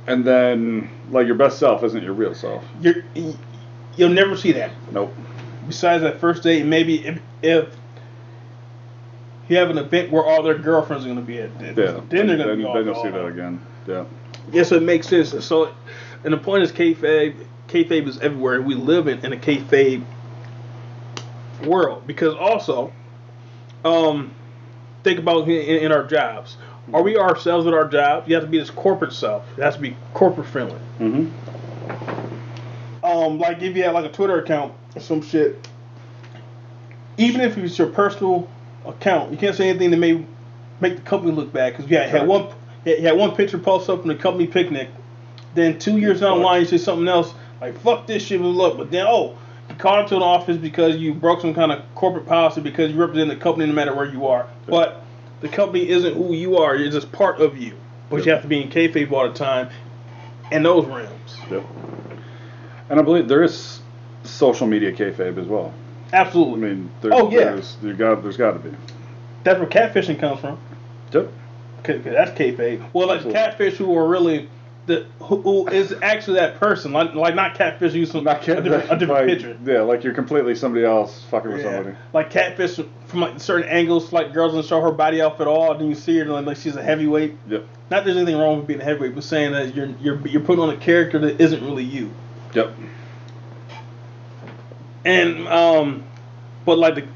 and then like your best self isn't your real self. you're you'll never see that. Nope. besides that first date, maybe if, if you have an event where all their girlfriends are going to be at. Then, Yeah. then they're going to be all then you'll see that again. Yeah. Yes, so it makes sense. So, and the point is, kayfabe, kayfabe is everywhere. We live in, in a kayfabe world because also, um, think about in, in our jobs. Are we ourselves at our job? You have to be this corporate self. It has to be corporate friendly. Mm-hmm. Um, like if you had like a Twitter account or some shit, even if it's your personal account, you can't say anything that may make the company look bad because you had, had one you had one picture post up from the company picnic, then two years down the line you say something else like fuck this shit was look, but then oh you caught into an office because you broke some kind of corporate policy because you represent the company no matter where you are, but the company isn't who you are; it's just part of you. But you have to be in kayfabe all the time, in those realms. Yep. And I believe there is social media kayfabe as well. Absolutely. I mean, there, Oh, yeah. there's there got there's got to be. That's where catfishing comes from. Yep. 'Cause- 'cause that's kayfabe. Well, like Absolutely. catfish who are really the who, who is actually that person, like like not catfish some Not a different, a different like, picture. Yeah, like you're completely somebody else fucking with Yeah. somebody. Like catfish from like certain angles, like girls don't show her body off at all, and then you see her like, like she's a heavyweight. Yep. Not that there's anything wrong with being a heavyweight, but saying that you're you're you're putting on a character that isn't really you. Yep. And um, but like the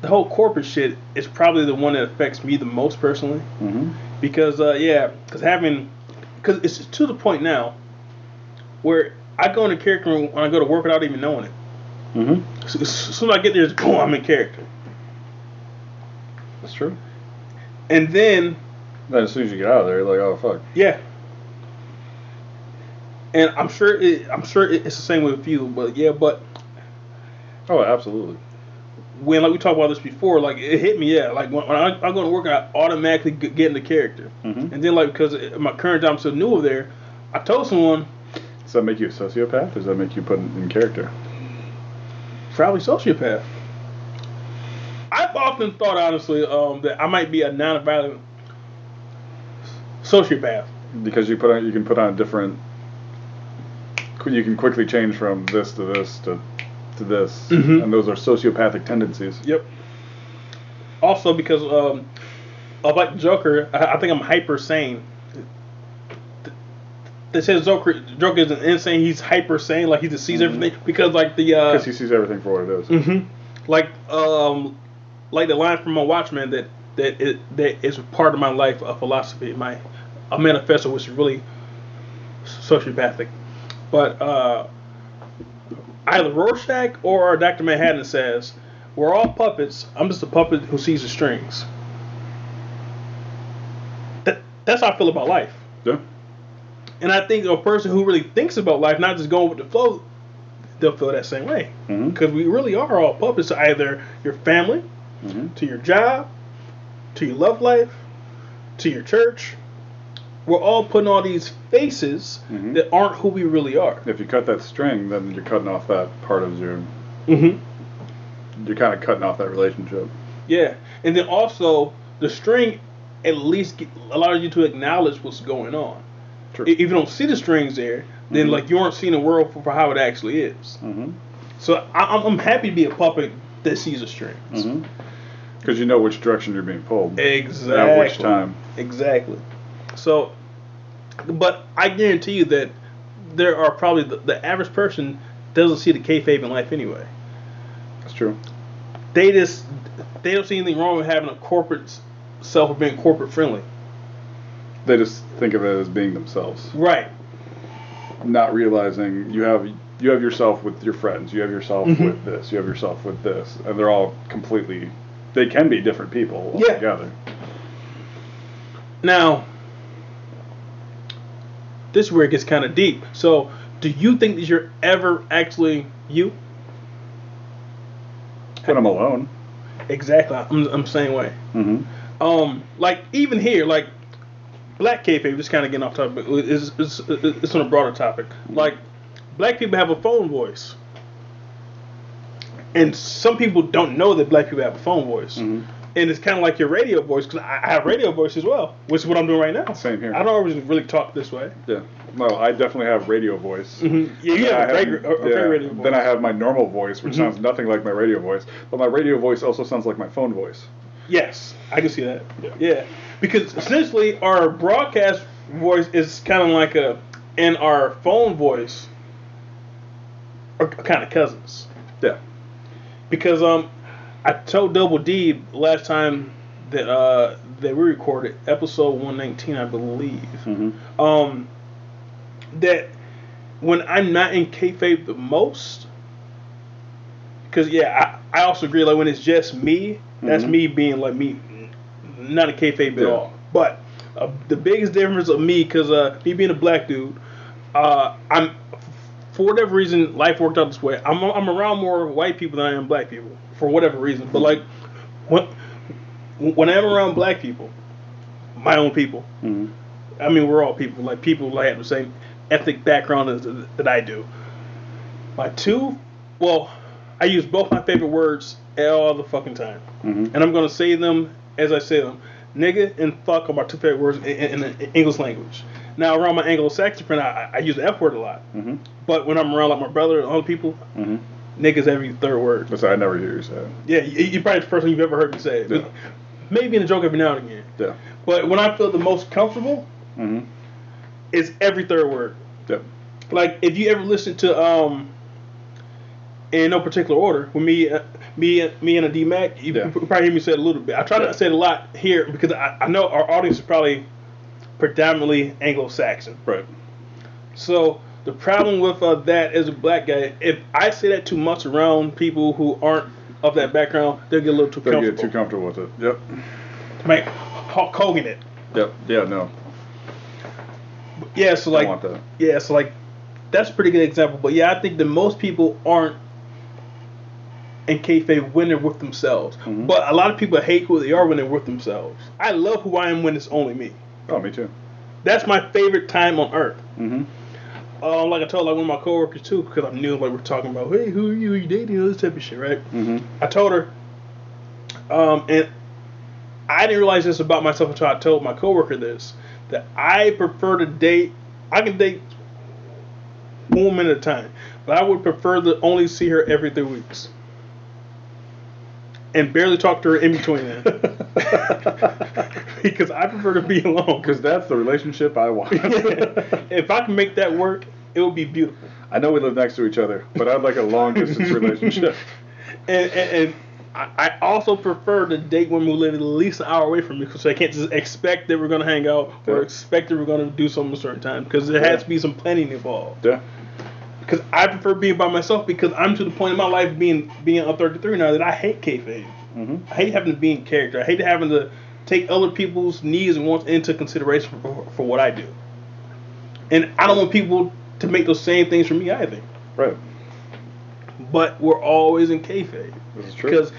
the whole corporate shit is probably the one that affects me the most personally. Mm-hmm. because uh, yeah, because having because it's to the point now where I go into character room when I go to work without even knowing it. Mm-hmm. So, as soon as I get there, it's boom, I'm in character, That's true. and then Then as soon as you get out of there, you're like, oh fuck. yeah. And I'm sure it, I'm sure it- it's the same with you, but yeah, but Oh, absolutely. When like we talked about this before, like it hit me, yeah. Like when, when I, I go to work, I automatically get into character, Mhm. and then like because my current job I'm so new over there, I told someone Does that make you a sociopath? Or does that make you put in, in character? probably sociopath. I've often thought, honestly, um, that I might be a non-violent sociopath. Because you put on, you can put on a different. You can quickly change from this to this to to this, Mhm. and those are sociopathic tendencies. Yep. Also, because um, like Joker, I, I think I'm hyper sane. They said Joker, Joker isn't insane. He's hyper sane, like he just sees Mhm. everything. Because like the uh, Because he sees everything for what it is. hmm Like um, like the line from my Watchmen that that it, that is part of my life, a philosophy, my a manifesto, which is really sociopathic. But uh, either Rorschach or Dr. Manhattan says, "We're all puppets. I'm just a puppet who sees the strings." That that's how I feel about life. Yeah. And I think a person who really thinks about life, not just going with the flow, they'll feel that same way. Mhm. Because we really are all puppets to either your family, Mhm. to your job, to your love life, to your church. We're all putting all these faces Mhm. that aren't who we really are. If you cut that string, then you're cutting off that part of your. Mm-hmm. You're kind of cutting off that relationship. Yeah, and then also the string at least get, allows you to acknowledge what's going on. True. If you don't see the strings there, then Mhm. like you aren't seeing the world for, for how it actually is. Mm-hmm. So I, I'm, I'm happy to be a puppet that sees the strings. Mm-hmm. Because you know which direction you're being pulled. Exactly. At which time. Exactly. So, but I guarantee you that there are probably the, the average person doesn't see the kayfabe in life anyway. That's true. They just they don't see anything wrong with having a corporate self or being corporate friendly. They just think of it as being themselves, Right. not realizing you have you have yourself with your friends, you have yourself Mhm. with this, you have yourself with this, and they're all completely. They can be different people Yeah. altogether. Now, this is where it gets kind of deep. So, do you think that you're ever actually you? When I'm alone. Exactly. I'm, I'm the same way. Mm-hmm. um like even here like black kayfabe just kind of getting off topic it's, it's, it's on a broader topic like black people have a phone voice and some people don't know that black people have a phone voice Mhm. And it's kind of like your radio voice because I, I have radio voice as well which is what i'm doing right now Same here. i don't always really talk this way Yeah. No, I definitely have radio voice. Mhm. yeah you Then have great, yeah, great radio voice Then I have my normal voice, which Mhm. sounds nothing like my radio voice. But my radio voice also sounds like my phone voice. Yes, I can see that. Yeah. Yeah, because essentially our broadcast voice is kind of like a, and our phone voice are kind of cousins. Yeah. Because um, I told Double D last time that uh that we recorded episode one nineteen, I believe. Mm-hmm. Um, that when I'm not in kayfabe the most, because yeah, I, I also agree like when it's just me, that's Mhm. me being like me, not a kayfabe at all. But uh, the biggest difference of me, because uh, me being a black dude, uh, I'm for whatever reason life worked out this way. I'm I'm around more white people than I am black people for whatever reason. But like when when I'm around black people, my own people, Mm-hmm. I mean, we're all people. Like people like have the same ethnic background as, that I do. My two, well, I use both my favorite words all the fucking time, Mm-hmm. and I'm gonna say them as I say them. Nigga and fuck are my two favorite words in, in, in the English language. Now around my Anglo-Saxon friend, I, I use the F word a lot, Mm-hmm. but when I'm around like my brother and other people, Mm-hmm. Niggas every third word. That's I never hear you say. Yeah, you, you probably the first one you've ever heard me say it. Yeah. Maybe in a joke every now and again. Yeah. But when I feel the most comfortable, Mm-hmm. it's every third word. Yeah. Like if you ever listen to um in no particular order with me uh, me me and a D Mac, you Yeah. probably hear me say it a little bit. I try not to say it a lot here because I, I know our audience is probably predominantly Anglo Saxon. Right. So the problem with uh, that as a black guy, if I say that too much around people who aren't of that background, they'll get a little too They comfortable. get too comfortable with it. Yep. Like Hulk Hogan it. Yep. Yeah. No. Yeah, so like that. Yeah, so like that's a pretty good example. But yeah, I think that most people aren't in kayfabe when they're with themselves. Mhm. But a lot of people hate who they are when they're with themselves. I love who I am when it's only me. Oh, me too. That's my favorite time on earth. Mm-hmm. Um, like I told like one of my coworkers too, because I'm new. Like we're talking about, hey, who are you? Are you dating? All this type of shit, right? Mm-hmm. I told her, um, and I didn't realize this about myself until I told my coworker this that I prefer to date. I can date one woman at a time, but I would prefer to only see her every three weeks, and barely talk to her in between that. because I prefer to be alone. Because that's the relationship I want. if I can make that work, it would be beautiful. I know we live next to each other, but I'd like a long distance relationship. And, and, and I also prefer to date women who live at least an hour away from me because I can't just expect that we're going to hang out or Yeah. expect that we're going to do something a certain time because there has to be some planning involved. Yeah. Because I prefer being by myself because I'm to the point in my life being being a 33 now that I hate kayfabe. Mm-hmm. I hate having to be in character. I hate having to take other people's needs and wants into consideration for, for what I do. And I don't want people to make those same things for me either. Right. But we're always in kayfabe. This is true. Because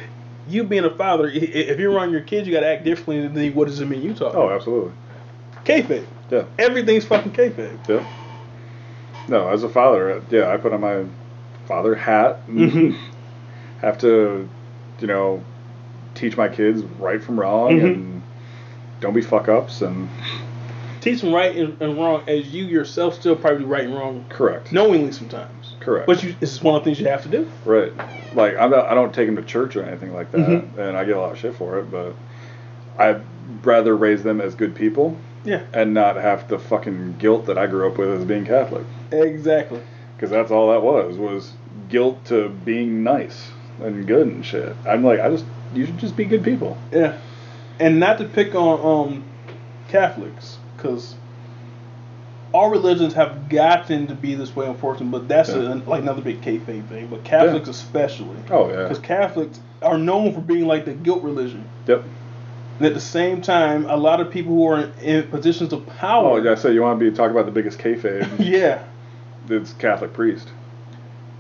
you being a father, if you're around your kids, you got to act differently than what does it mean you talk. Oh, absolutely. Kayfabe. Yeah. Everything's fucking kayfabe. Yeah. No, as a father, yeah, I put on my father hat and Mhm. have to, you know, teach my kids right from wrong Mhm. and don't be fuck ups and Teach them right and, and wrong as you yourself still probably right and wrong correct. knowingly sometimes. Correct. But you, this is one of the things you have to do. Right. Like I'm not, I don't take them to church or anything like that, Mhm. and I get a lot of shit for it. But I'd rather raise them as good people Yeah. and not have the fucking guilt that I grew up with as being Catholic. Exactly. Because that's all that was was guilt to being nice and good and shit. I'm like, I just you should just be good people. Yeah. And not to pick on um, Catholics, because all religions have gotten to be this way, unfortunately. But that's Yeah. a, like another big kayfabe thing. But Catholics especially, Oh yeah. because Catholics are known for being like the guilt religion. Yep. And at the same time, a lot of people who are in, in positions of power. Oh, yeah. I said you want to be talk about the biggest kayfabe. yeah. It's Catholic priest.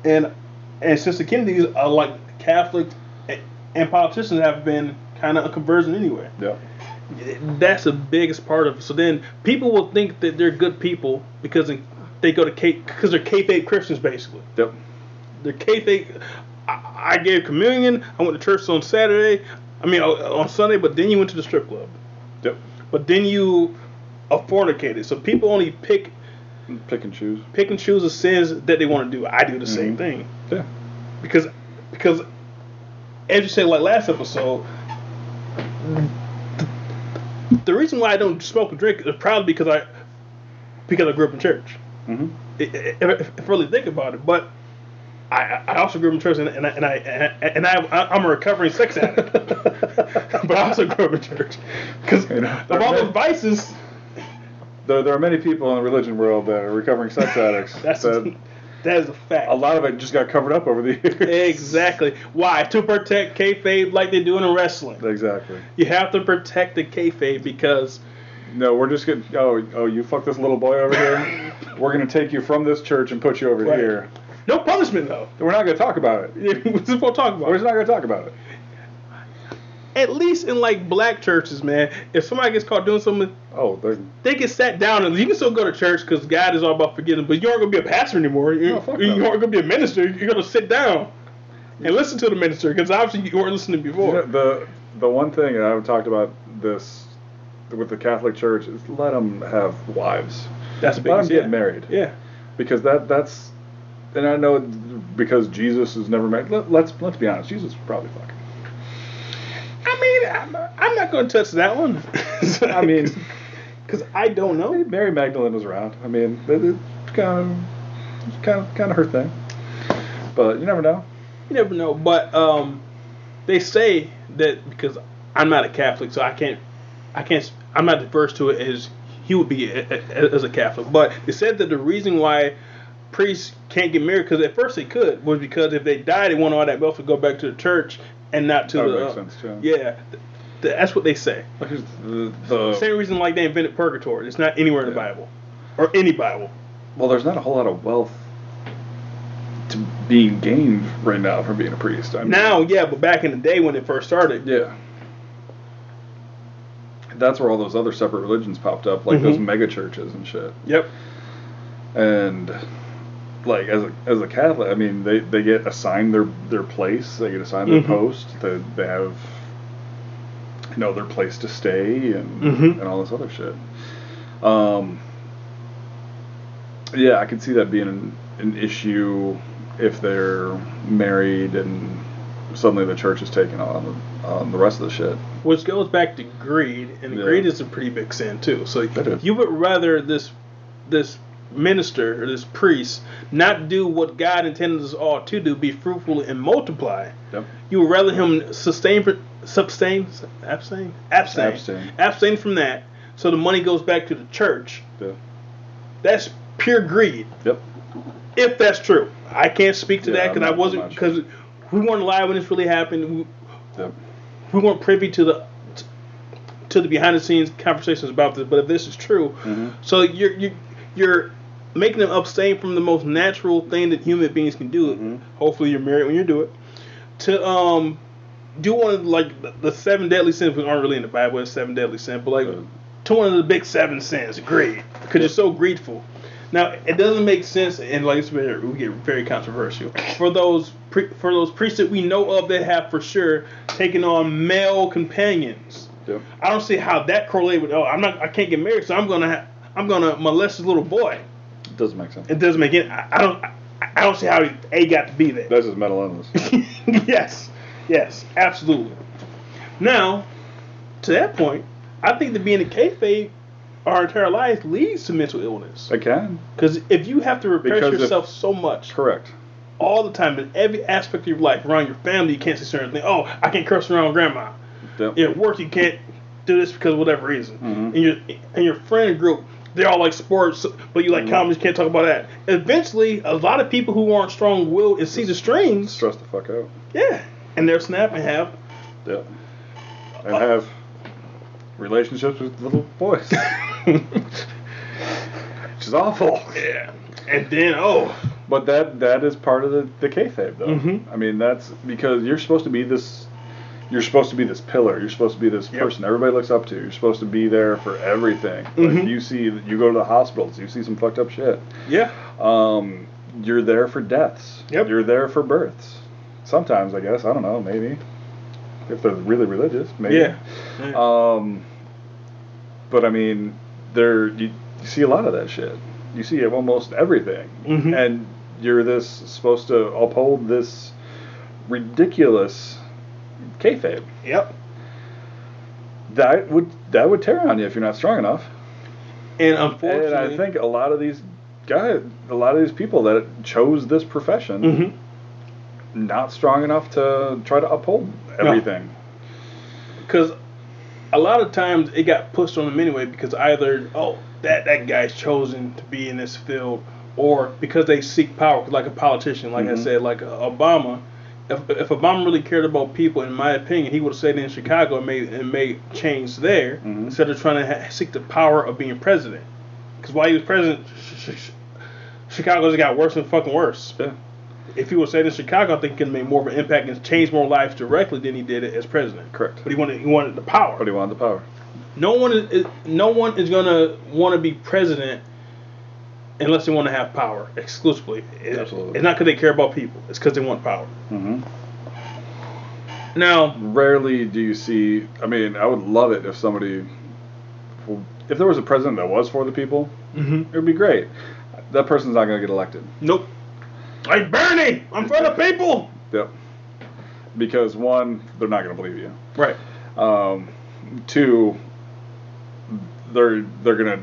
And and since the Kennedys are like Catholic and, and politicians have been kind of a conversion anyway. Yeah. That's the biggest part of it. So then people will think that they're good people because they go to K because they're kayfabe Christians basically. Yep. They're kayfabe. I, I gave communion. I went to church on Saturday. I mean uh, on Sunday, but then you went to the strip club. Yep. But then you are fornicated. So people only pick Pick and choose. pick and choose the sins that they want to do. I do the same Mhm. thing Yeah. because because as you said like last episode the reason why I don't smoke and drink is probably because I because I grew up in church. hmm If, if, if I really think about it, but I, I also grew up in church and, and I and I and I I'm a recovering sex addict, but I also grew up in church because You know, of all those vices. There, there are many people in the religion world that are recovering sex addicts. That's that that is a fact. a lot of it just got covered up over the years. Exactly. Why? To protect kayfabe like they do in wrestling. Exactly. You have to protect the kayfabe because No, we're just getting. Oh, oh, you fuck this little boy over here. we're gonna take you from this church and put you over Right. here. no punishment though. We're not gonna talk about it. We're just gonna talk about We're it. just not gonna talk about it. At least in like black churches, man, if somebody gets caught doing something, Oh, they're, they get sat down and you can still go to church because God is all about forgiving. But you aren't gonna be a pastor anymore. You, No, you aren't gonna be a minister. You're gonna sit down and listen to the minister because obviously you weren't listening you before. know, the the one thing and I've talked about this with the Catholic Church is let them have wives. That's Let them yeah. get married Yeah. because that that's. And I know because Jesus is never married. Let, let's let's be honest. Jesus was probably fucking. I mean, I'm, I'm not gonna touch that one. I mean, because I don't know. Mary Magdalene was around. I mean, it's kind of, kind of, kind of her thing. But you never know. You never know, but um, they say that because I'm not a Catholic, so I can't, I can't, I'm not diverse to it as he would be a, a, as a Catholic. But they said that the reason why priests can't get married, because at first they could, was because if they died, they want all that wealth to go back to the church and not to That the. would make uh, sense, too. Yeah, th- th- that's what they say. The, the, Same reason like they invented purgatory. It's not anywhere in the Bible, or any Bible. well, there's not a whole lot of wealth to being gained right now from being a priest. I mean, Now, yeah, but back in the day when it first started, yeah. That's where all those other separate religions popped up, like those Mhm. mega churches and shit. yep. And like as a as a Catholic, I mean, they, they get assigned their their place, they get assigned their Mhm. post, they, they have you know their place to stay and Mhm. and all this other shit. Um, yeah, I could see that being an, an issue if they're married and suddenly the church is taking on on the rest of the shit. Which goes back to greed, and Yeah. greed is a pretty big sin too. So you would rather this this minister or this priest not do what God intended us all to do, be fruitful and multiply. Yep. You would rather him sustain, sustain, abstain, abstain, Abstain. abstain from that, so the money goes back to the church. Yeah. That's pure greed. Yep. If that's true, I can't speak to Yeah, that because I wasn't sure. because we weren't alive when this really happened. We, Yep. we weren't privy to the to the behind the scenes conversations about this. But if this is true, Mhm. so you're you're you're making them abstain from the most natural thing that human beings can do. Mhm. Hopefully, you're married when you do it. To um do one of like the, seven deadly sins, which aren't really in the Bible. It's seven deadly sins, but like Uh, to one of the big seven sins, greed, because you're so greedful. Now it doesn't make sense, and like it's very, we get very controversial for those pre, for those priests that we know of that have for sure taken on male companions. I don't see how that correlates with oh I'm not I can't get married, so I'm gonna ha- I'm gonna molest this little boy. It doesn't make sense. It doesn't make any. I, I don't I, I don't see how A got to be there. That's just mental illness. yes, yes, absolutely. Now, to that point, I think that being a kayfabe our entire life leads to mental illness. I can. Because if you have to repress Because if- yourself so much Correct. all the time in every aspect of your life, around your family, you can't say certain things. Oh, I can't curse around grandma. Yep. At work, you can't do this because of whatever reason. Mhm. In your in your friend group, they all like sports, but you like Mhm. comedy, you can't talk about that. Eventually, a lot of people who aren't strong-willed and see the strings, Stress the fuck out. yeah, and they're snapping and have Yep. And have relationships with little boys. Which is awful. yeah, and then oh, But that that is part of the, the kayfabe, though. Mhm. I mean, that's because you're supposed to be this. You're supposed to be this pillar. You're supposed to be this Yep. person everybody looks up to. You're supposed to be there for everything. Like Mhm. you see, you go to the hospitals. You see some fucked up shit. yeah, Um, you're there for deaths. Yep. You're there for births. Sometimes, I guess. I don't know. Maybe if they're really religious. Maybe. yeah, Um, but I mean, there you, you see a lot of that shit. You see almost everything, mm-hmm. and you're this supposed to uphold this ridiculous kayfabe. yep, that would that would tear on you if you're not strong enough. And And unfortunately, I think a lot of these guys, a lot of these people that chose this profession, Mhm. not strong enough to try to uphold everything. because a lot of times it got pushed on them anyway because either oh that that guy's chosen to be in this field or because they seek power like a politician like I Mhm. said like Obama if, if Obama really cared about people in my opinion he would have stayed in Chicago and made and made change there Mhm. instead of trying to ha- seek the power of being president because while he was president sh- sh- sh- Chicago's got worse and fucking worse Yeah. if he would stayed in Chicago I think he could have made more of an impact and changed more lives directly than he did it as president Correct. but he wanted he wanted the power But he wanted the power. no one is, is no one is gonna want to be president unless they want to have power exclusively. It- Absolutely. It's not because they care about people. It's because they want power. hmm Now, Rarely do you see. I mean, I would love it if somebody, if there was a president that was for the people, mhm. it would be great. That person's not going to get elected. nope. Like Bernie, I'm for the people. Yep. Because one, they're not going to believe you. Right. Um, two, they're they're gonna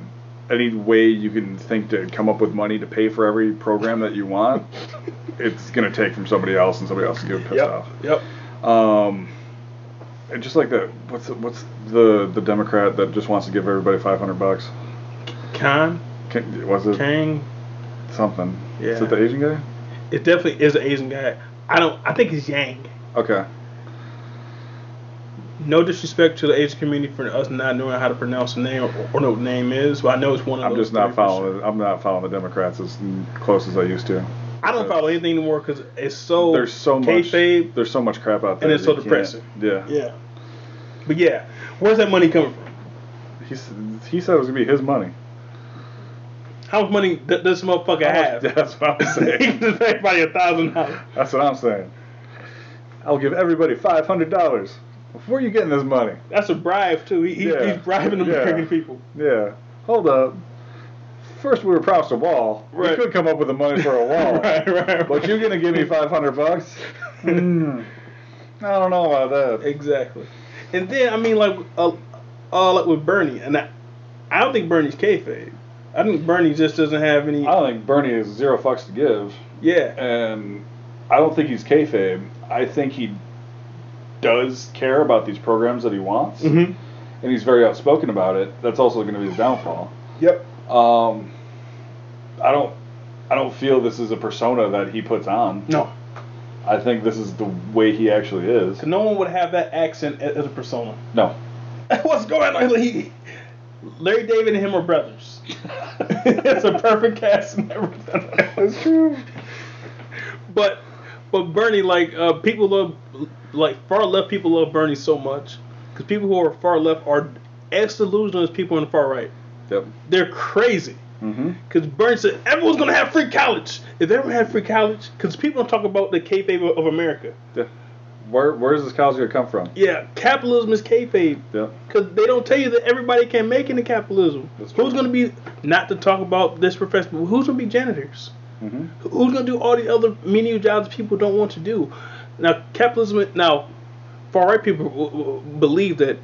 any way you can think to come up with money to pay for every program that you want. it's gonna take from somebody else, and somebody else is gonna get pissed Yep. Yep. Um, and just like that, what's the, what's the the Democrat that just wants to give everybody five hundred bucks? Khan, Can, was it Kang. something? Yeah. Is it the Asian guy? It definitely is an Asian guy. I don't. I think it's Yang. Okay. No disrespect to the Asian community for us not knowing how to pronounce the name or, or know what the name is, but I know it's one of I'm those. just not for sure. following. I'm not following the Democrats as close as I used to. I don't follow anything anymore because it's so There's so much. There's so much crap out there. and it's so depressing. Yeah. Yeah. But yeah, where's that money coming from? He he said it was gonna be his money. How much money does this motherfucker much- have? That's what I'm he saying. can just pay everybody a thousand dollars. That's what I'm saying. I'll give everybody five hundred dollars. Where are you getting this money? That's a bribe too. He, he, Yeah. He's bribing the Yeah. American people. Yeah. Hold up. First we were promised a wall. Right. We could come up with the money for a wall. right, right. But you're gonna give me five hundred bucks? Hmm. I don't know about that. exactly. And then I mean like uh, uh like with Bernie, and I, I don't think Bernie's kayfabe. I think Bernie just doesn't have any. I don't think Bernie has zero fucks to give, yeah. and I don't think he's kayfabe. I think he does care about these programs that he wants, Mm-hmm. and he's very outspoken about it. That's also going to be his downfall. Yep. Um, I don't, I don't feel this is a persona that he puts on. No. I think this is the way he actually is. no one would have that accent as a persona. No. What's going on? He, Larry David and him are brothers. it's a perfect cast and everything. That's true. But but Bernie, like uh, people love, like far left people love Bernie so much because people who are far left are as delusional as people on the far right. Yep. They're crazy. Mm-hmm. Because Bernie said everyone's gonna have free college. If they ever had free college, because people don't talk about the kayfabe of, of America. Yeah. Where Where is this college going to come from? Yeah, capitalism is kayfabe. Yep. Because they don't tell you that everybody can make it in capitalism. That's true. Who's going to be, not to talk about this profession, who's going to be janitors? Mm-hmm. Who's going to do all the other menial jobs people don't want to do? Now, capitalism, now, far right people w- w- believe that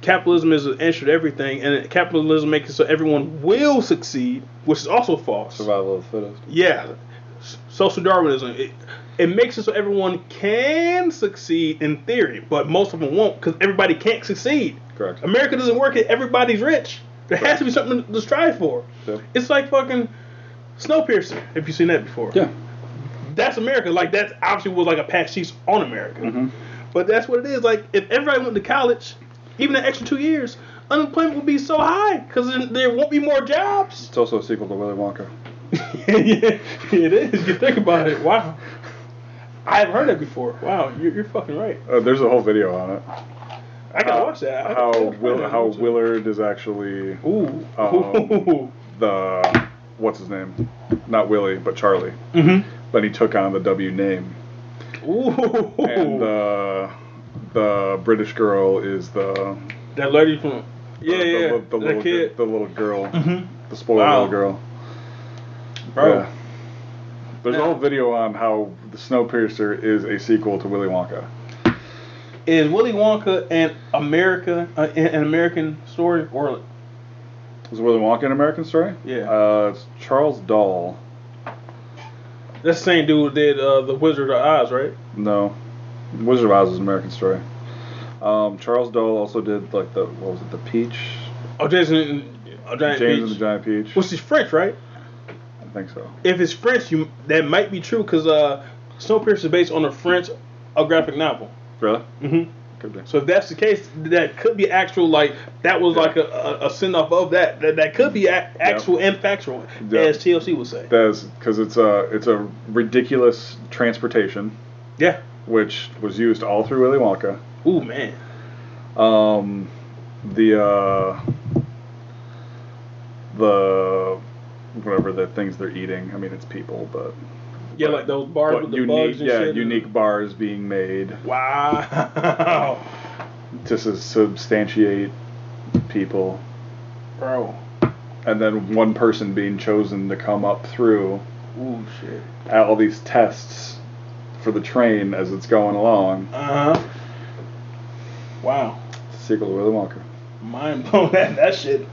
capitalism is the answer to everything, and capitalism makes it so everyone will succeed, which is also false. Survival of the fittest. Yeah, social Darwinism. It, it makes it so everyone can succeed in theory, but most of them won't because everybody can't succeed. Correct. America doesn't work if everybody's rich. There has to be something to strive for. Yep. It's like fucking Snowpiercer, if you've seen that before. Yeah. That's America. Like, that obviously was like a patch piece on America. Mm-hmm. But that's what it is. Like, if everybody went to college, even an extra two years, unemployment would be so high because there won't be more jobs. It's also a sequel to Willy Wonka. yeah, it is. You think about it. Wow. I haven't heard that before. Wow, you're, you're fucking right. Uh, there's a whole video on it. I gotta How- watch that. I- How Will, that how. Willard is actually Ooh. um, the what's his name? Not Willie, but Charlie. mm-hmm. But he took on the W name, Ooh. and the the British girl is the that lady from. the, Yeah, the, yeah. the, the that little kid. the little girl, mm-hmm. the spoiled Wow. little girl. Bro. Yeah. There's a whole video on how the Snowpiercer is a sequel to Willy Wonka. is Willy Wonka and America uh, an an American story or Was Willy Wonka an American story? Yeah. Uh, it's Charles Dahl. That's the same dude did uh, the Wizard of Oz, right? No, Wizard of Oz is an American story. Um, Charles Dahl also did like the what was it, the Peach? Oh, Jason, uh, Giant James Peach. and the Giant Peach. Which is French, right? I think so. If it's French, you that might be true because uh, Snowpiercer is based on a French a graphic novel. Really? hmm Could be. So if that's the case, that could be actual. Like that was like a, a, a send off of that. That that could be a, actual and factual, Yeah. as TLC would say. That's because it's a it's a ridiculous transportation, Yeah. which was used all through Willy Wonka. Ooh man. Um, the uh, the whatever the things they're eating. I mean, it's people, but Yeah, like those bars with the unique, bugs and yeah, shit. unique bars being made Wow. to sus- substantiate people, Bro. and then one person being chosen to come up through Ooh shit. at all these tests for the train as it's going along. Uh huh. Wow. Sequel to Willy Wonka. Mind blown. That that shit.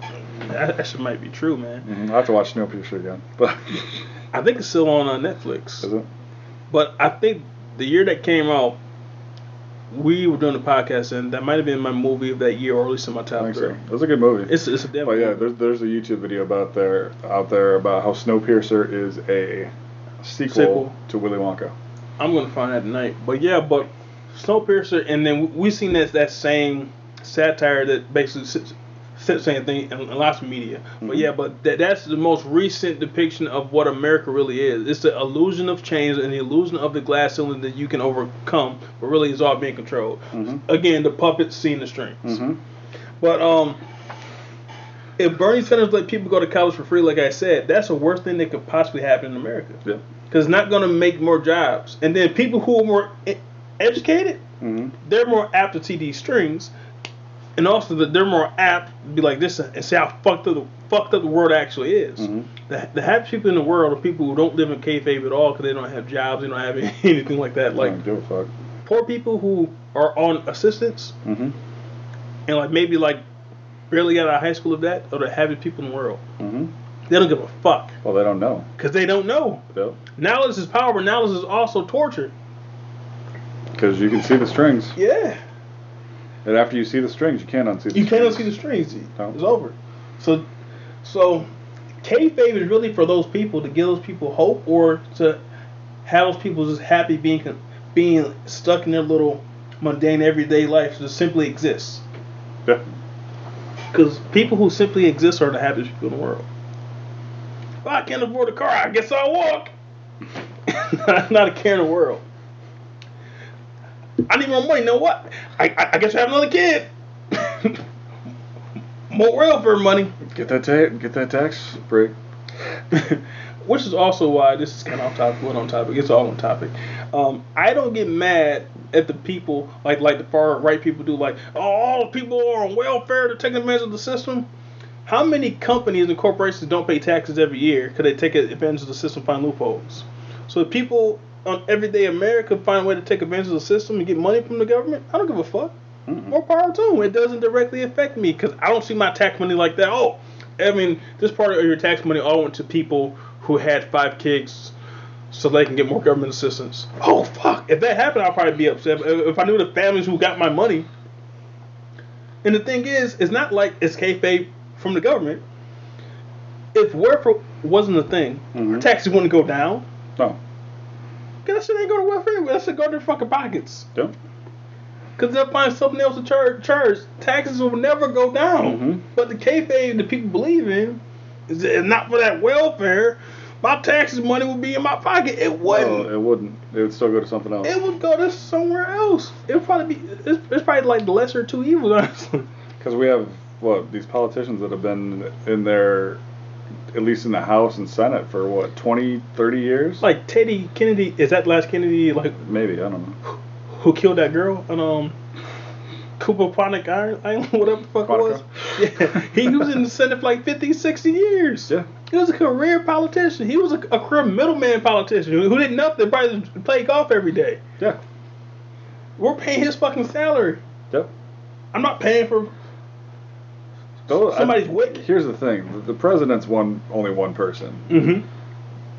That, that shit might be true, man. hmm I have to watch Snowpiercer again, but I think it's still on uh, Netflix. is it? But I think the year that came out, we were doing the podcast, and that might have been my movie of that year, or at least in my top three. so. Was a good movie. It's it's a damn. But yeah, movie. there's there's a YouTube video about there out there about how Snowpiercer is a sequel, Sequel. to Willy Wonka. I'm gonna find that tonight. But yeah, but Snowpiercer, and then we seen that that same satire that basically sits- said the same thing in, in lots of media. But Mhm. yeah, but that, that's the most recent depiction of what America really is. It's the illusion of change and the illusion of the glass ceiling that you can overcome, but really it's all being controlled. Mhm. Again, the puppets seeing the strings. Mm-hmm. But um, if Bernie Sanders let people go to college for free, like I said, that's the worst thing that could possibly happen in America. Yeah. Because it's not going to make more jobs. And then people who are more educated, Mm-hmm. they're more apt to see these strings, and also that they're more apt to be like this and see how fucked up the fucked up the world actually is. Mhm. The, the happy people in the world are people who don't live in kayfabe at all because they don't have jobs, they don't have anything like that. Like give a fuck. poor people who are on assistance Mm-hmm. and like maybe like barely got out of high school of that are the happiest people in the world. Mm-hmm. They don't give a fuck Well, they don't know. because they don't know. Yep. Knowledge is power, but knowledge is also torture. Because you can see the strings, Yeah. And after you see the strings, you can't unsee. The strings. You cannot strings. see the strings. No. It's over. So, so kayfabe is really for those people to give those people hope, or to have those people just happy being being stuck in their little mundane everyday life to simply exist. Yeah. Because people who simply exist are the happiest people in the world. If I can't afford a car, I guess I'll walk. Not a care in the world. I need more money. You know what? I, I, I guess I have another kid. more welfare money. Get that ta- get that tax break. Which is also why this is kind of off topic, what on topic. It's all on topic. Um, I don't get mad at the people like like the far right people do. Like, oh, all the people are on welfare. They're taking advantage of the system. How many companies and corporations don't pay taxes every year because they take advantage of the system, find loopholes? So if people on everyday America find a way to take advantage of the system and get money from the government, I don't give a fuck. Mm-mm. More power to them. It doesn't directly affect me because I don't see my tax money like that. Oh, I mean, this part of your tax money all went to people who had five kids so they can get more government assistance. Oh, fuck. If that happened, I'd probably be upset. If I knew the families who got my money. And the thing is, it's not like it's kayfabe from the government. If welfare wasn't a thing, Mhm. taxes wouldn't go down. No. That shit ain't gonna welfare anyway. That shit go to their fucking pockets. Yep. Cause they'll find something else to charge. charge. Taxes will never go down. Mhm. But the kayfabe that people believe in is not for that welfare. My taxes money would be in my pocket. It wouldn't. No, it wouldn't. It would still go to something else. it would go to somewhere else. It would probably be. It's, it's probably like the lesser two evils, honestly. Because we have what these politicians that have been in there, at least in the House and Senate for what 20, 30 years. Like Teddy Kennedy. Is that last Kennedy? Like maybe I don't know. who killed that girl on um Kupaponic Island, whatever the fuck it was. Yeah, he was in the Senate for like 50, 60 years. Yeah. He was a career politician. He was a, a career middleman politician who, who did nothing, probably just play golf every day. Yeah. We're paying his fucking salary. Yep. I'm not paying for I- somebody's. Here's the thing: the, the president's one only one person. Mm-hmm.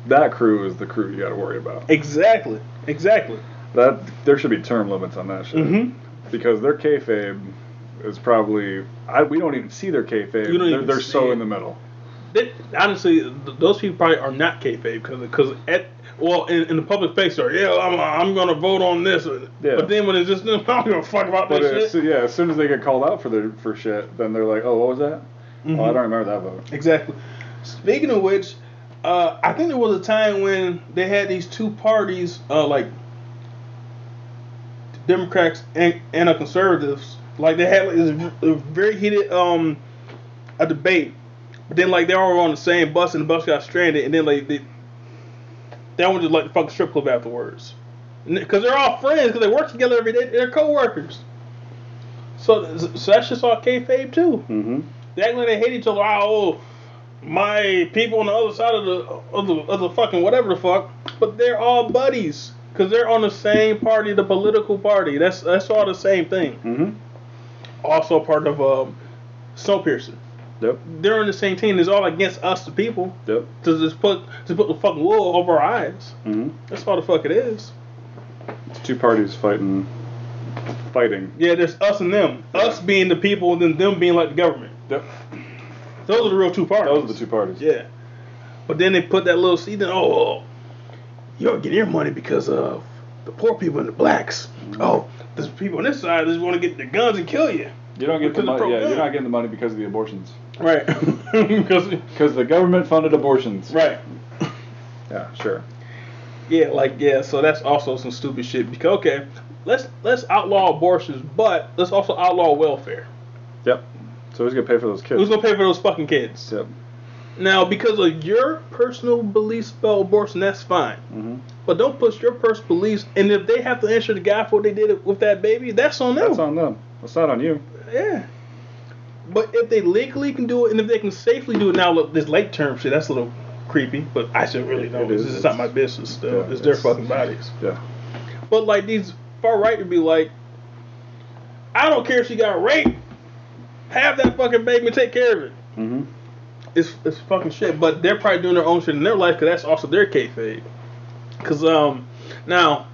That crew is the crew you got to worry about. Exactly. Exactly. That there should be term limits on that shit Mm-hmm. because their kayfabe is probably I, we don't even see their kayfabe. You don't They're, even they're so in the middle. They, honestly, th- those people probably are not kayfabe because because at well in, in the public face are yeah I'm I'm gonna vote on this, Yeah. but then when it's just I'm not gonna fuck about But this as, shit. yeah, as soon as they get called out for their for shit, then they're like, oh, what was that? Oh, I Mhm. don't remember that vote. Exactly. Speaking of which, uh, I think there was a time when they had these two parties, uh, like Democrats and, and the conservatives. Like they had like, this v- very heated um a debate, but then like they all were on the same bus and the bus got stranded, and then like they they went to like the fucking strip club afterwards, because they're all friends because they work together every day. They're coworkers. So, so that's just all kayfabe too. Mm-hmm. They act like they hate each other. Oh, my people on the other side of the of the, of the fucking whatever the fuck. But they're all buddies because they're on the same party, the political party. That's that's all the same thing. Mm-hmm. Also part of um, Snowpiercer. Yep. They're on the same team. It's all against us, the people, Yep. to just put to put the fucking wool over our eyes. Mm-hmm. That's all the fuck it is. It's two parties fighting, fighting. Yeah, there's us and them. Us being the people, and then them being like the government. Yep. Those are the real two parties. Those are the two parties. Yeah. But then they put that little seed in. Oh, you're getting your money because of the poor people and the blacks. Oh, there's people on this side that just want to get their guns and kill you. You don't get the Because money. Yeah, yeah. you're not getting the money because of the abortions. Right. Because Because the government funded abortions. right. Yeah, sure. Yeah, like yeah. So that's also some stupid shit. Because okay, let's let's outlaw abortions, but let's also outlaw welfare. Yep. So who's gonna pay for those kids? Who's gonna pay for those fucking kids? Yep. Now, because of your personal beliefs about abortion, that's fine. Mm-hmm. But don't push your personal beliefs. And if they have to answer the guy for what they did with that baby, that's on them. That's on them. That's not on you. Yeah. But if they legally can do it, and if they can safely do it now, look, this late term shit, that's a little creepy. But I should really know. It This is. not my business. Yeah, it's their fucking bodies. Yeah. But like these far right would be like, I don't care if she got raped. Have that fucking baby and take care of it. Mm-hmm. It's it's fucking shit. But they're probably doing their own shit in their life because that's also their kayfabe. Cause um now,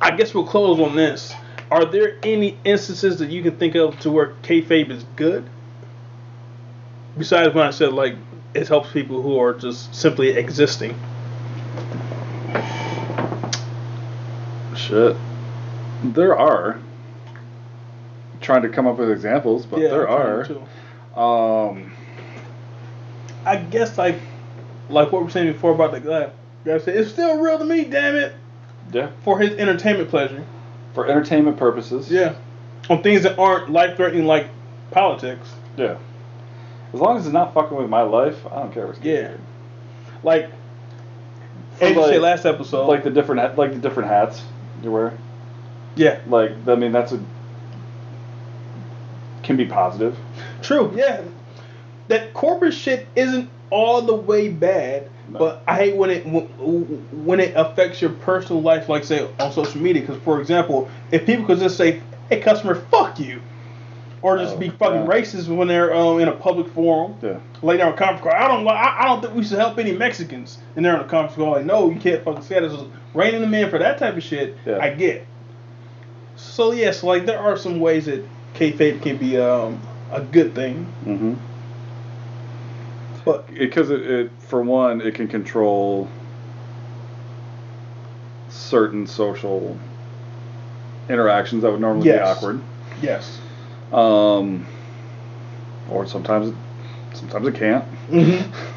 I guess we'll close on this. Are there any instances that you can think of to where kayfabe is good? Besides when I said like it helps people who are just simply existing. Shit. There are. Trying to come up with examples, but Yeah, there I'm are. Um. I guess like like what we were saying before about the guy. guy said it's still real to me, damn it, Yeah. for his entertainment pleasure. For entertainment purposes. Yeah, on things that aren't life threatening like politics. Yeah. As long as it's not fucking with my life, I don't care what's Yeah, like like- said last episode. Like the different like the different hats you wear. yeah, Like I mean that's a can be positive. true. Yeah, that corporate shit isn't all the way bad. No. But I hate when it when it affects your personal life, like say on social media. Because for example, if people could just say, "Hey, customer, fuck you," or just Oh, be fucking yeah. racist when they're um, in a public forum, Yeah. like they're on a conference call. I don't I, I don't think we should help any Mexicans, and they're on a conference call. Like, no, you can't fucking say that. So reining them in for that type of shit, Yeah. I get. So yes, like there are some ways that kayfabe can be um, a good thing, Mm-hmm. but Because it, it, for one, it can control certain social interactions that would normally Yes. be awkward. yes. Um, or sometimes, sometimes it can't. Mm-hmm.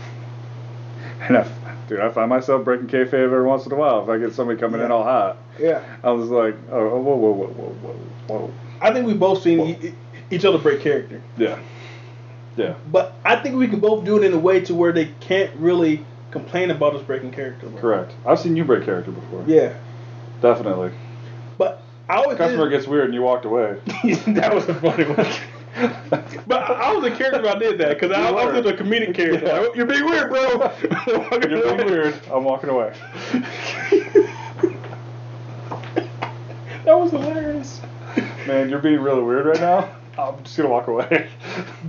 And I, dude, I find myself breaking kayfabe every once in a while. If I get somebody coming in all hot, Yeah. I was like, oh, whoa, whoa, whoa, whoa, whoa, whoa. I think we both seen e- each other break character. Yeah, yeah, But I think we can both do it in a way to where they can't really complain about us breaking character. correct. I've seen you break character before. Yeah. definitely. I always Customer did- gets weird and you walked away. that was a funny one. But I was a character when I did that because I, was a comedic character. Yeah. Like, You're being weird, bro. You're being weird. I'm walking away. That was hilarious. Man, you're being really weird right now. I'm just gonna walk away.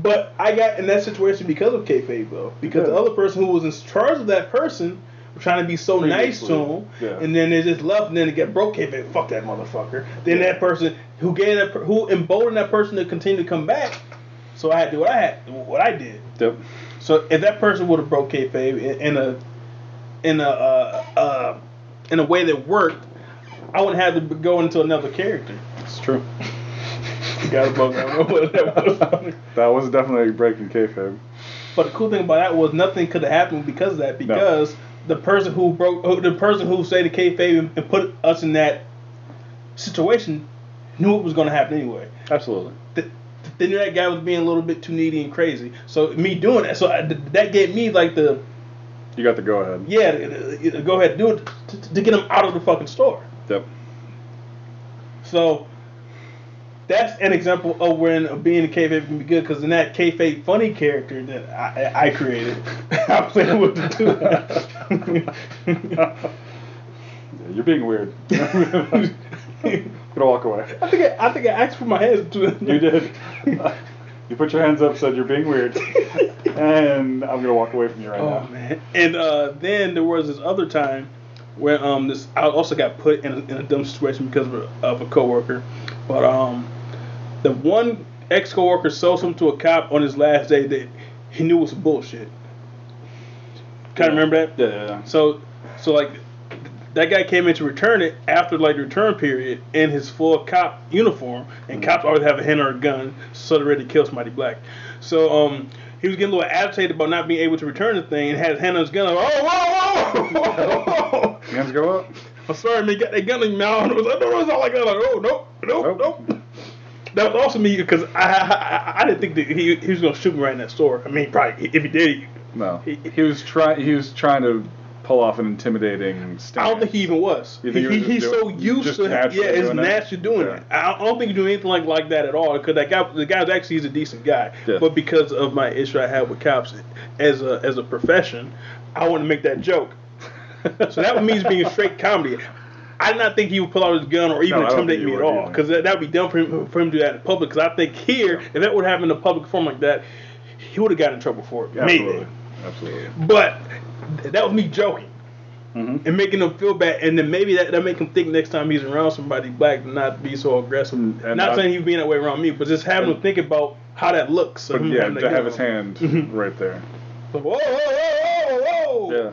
But I got in that situation because of kayfabe though, because the other person who was in charge of that person was trying to be so nice to Previously, him, yeah. and then they just left, and then it got broke kayfabe. Fuck that motherfucker. Then Yeah. that person who gave that, who emboldened that person to continue to come back. So I had to do what I had, what I did. Yep. So if that person would have broke kayfabe in, in a in a uh, uh, in a way that worked, I wouldn't have to go into another character. It's true. You gotta bug that one. That was funny. That was definitely breaking kayfabe. But the cool thing about that was nothing could have happened because of that. Because the person who broke, the person who said the kayfabe and, and put us in that situation knew it was going to happen anyway. Absolutely. Th- They knew that guy was being a little bit too needy and crazy. So me doing that, so I, that gave me like the You got the go ahead. yeah, go ahead do it to, to get him out of the fucking store. Yep. So that's an example of when being a kayfabe can be good because in that kayfabe funny character that I, I created, I was able to do that. Yeah, you're being weird. I'm gonna walk away. I think I, I think I asked for my hands to You did. you put your hands up, said you're being weird, and I'm gonna walk away from you right Oh now. man! And uh, then there was this other time where um this I also got put in a, in a dumb situation because of a, of a coworker, but um the one ex coworker sold something to a cop on his last day that he knew was bullshit. Kind of remember that? Yeah, yeah, yeah. So so like that guy came in to return it after like the return period in his full cop uniform, and cops always have a hand or a gun, so they're ready to kill somebody black. So um, he was getting a little agitated about not being able to return the thing, and had his hand on his gun. Like, oh, whoa, whoa, whoa, whoa. Hands go up. I'm sorry, man. Got that gun in your mouth. And it was like, no, it's all like that. Like, oh, nope, nope, Nope. nope. That was also me because I, I I didn't think that he he was gonna shoot me right in that store. I mean, probably if he did, No, He- he was trying. He was trying to pull off an intimidating. Stance. I don't think he even was. He, he he's just so used to yeah, it's doing naturally doing Yeah. it. I don't think he do anything like like that at all. Because that guy, the guy's actually he's a decent guy, Yeah. but because of my issue I have with cops as a as a profession, I to make that joke. so that means being straight comedy. I did not think he would pull out his gun or even No, intimidate me at all. Because that would be dumb for him, for him to do that in public. Because I think here, if that would happen in a public forum like that, he would have gotten in trouble for it. Absolutely. Maybe. Absolutely. But that was me joking Mm-hmm. and making them feel bad, and then maybe that, that make him think next time he's around somebody black to not be so aggressive. Mm, and not not- saying he's being that way around me, but just having him think about how that looks. But yeah, to have his on. hand Mhm. right there. Whoa, whoa, whoa, whoa, whoa. Yeah.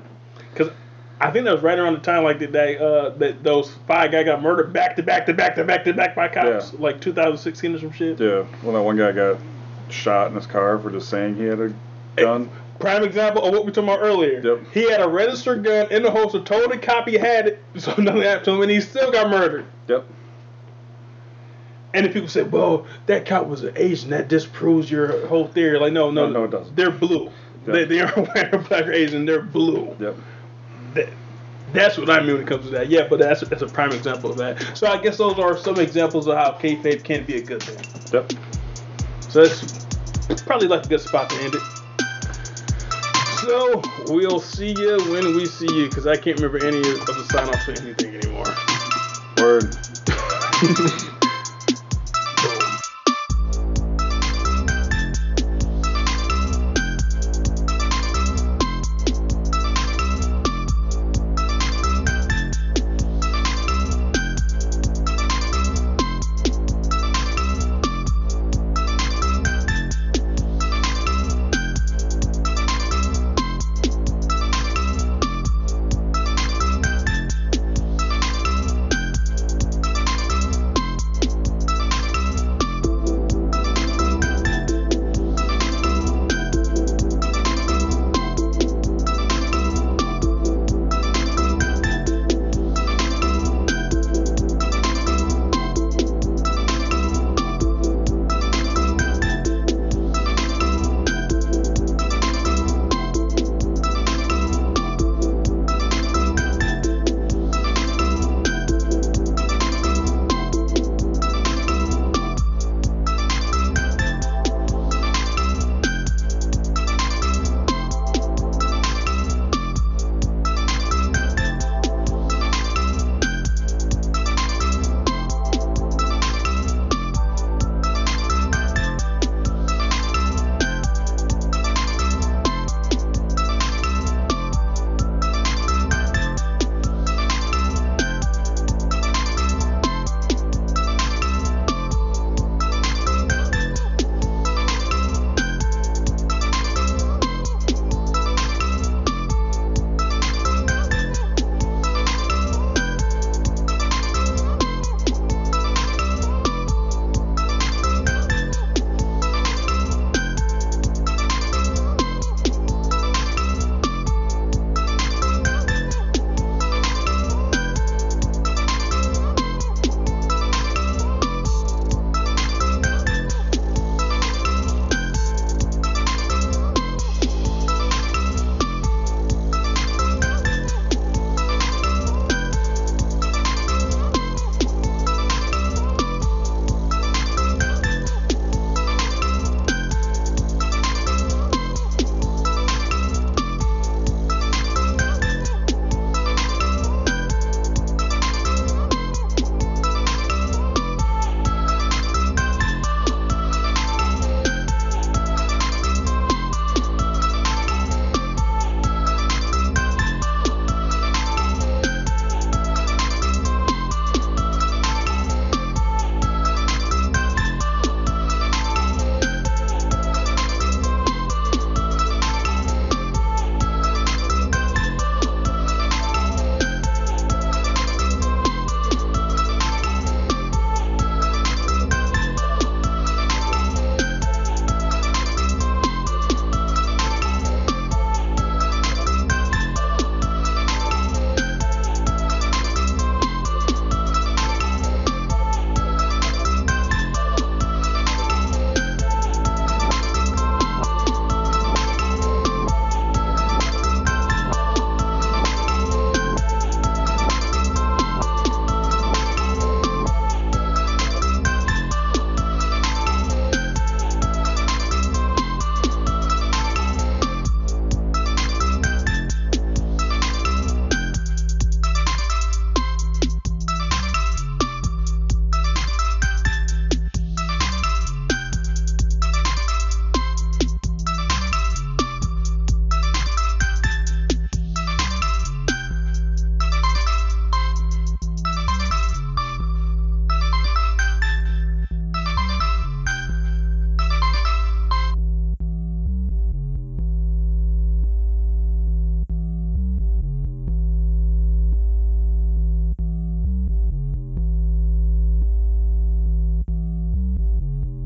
Because I think that was right around the time like that they, uh that those five guys got murdered back to back to back to back to back by cops, Yeah. like 2016 or some shit. Yeah. Well, that one guy got shot in his car for just saying he had a gun. Prime example of what we talking about earlier. Yep. He had a registered gun in the holster, told the cop he had it, so nothing happened to him, and he still got murdered. Yep. And if people say, "Well, that cop was an Asian," that disproves your whole theory. Like, no, no, No, no, it doesn't. They're blue. Yeah. They, they aren't wearing black or Asian. They're blue. Yep. That, that's what I mean when it comes to that. Yeah, but that's that's a prime example of that. So I guess those are some examples of how kayfabe can be a good thing. Yep. So that's probably like a good spot to end it. So we'll see you when we see you, because I can't remember any of the sign offs or anything anymore. Word.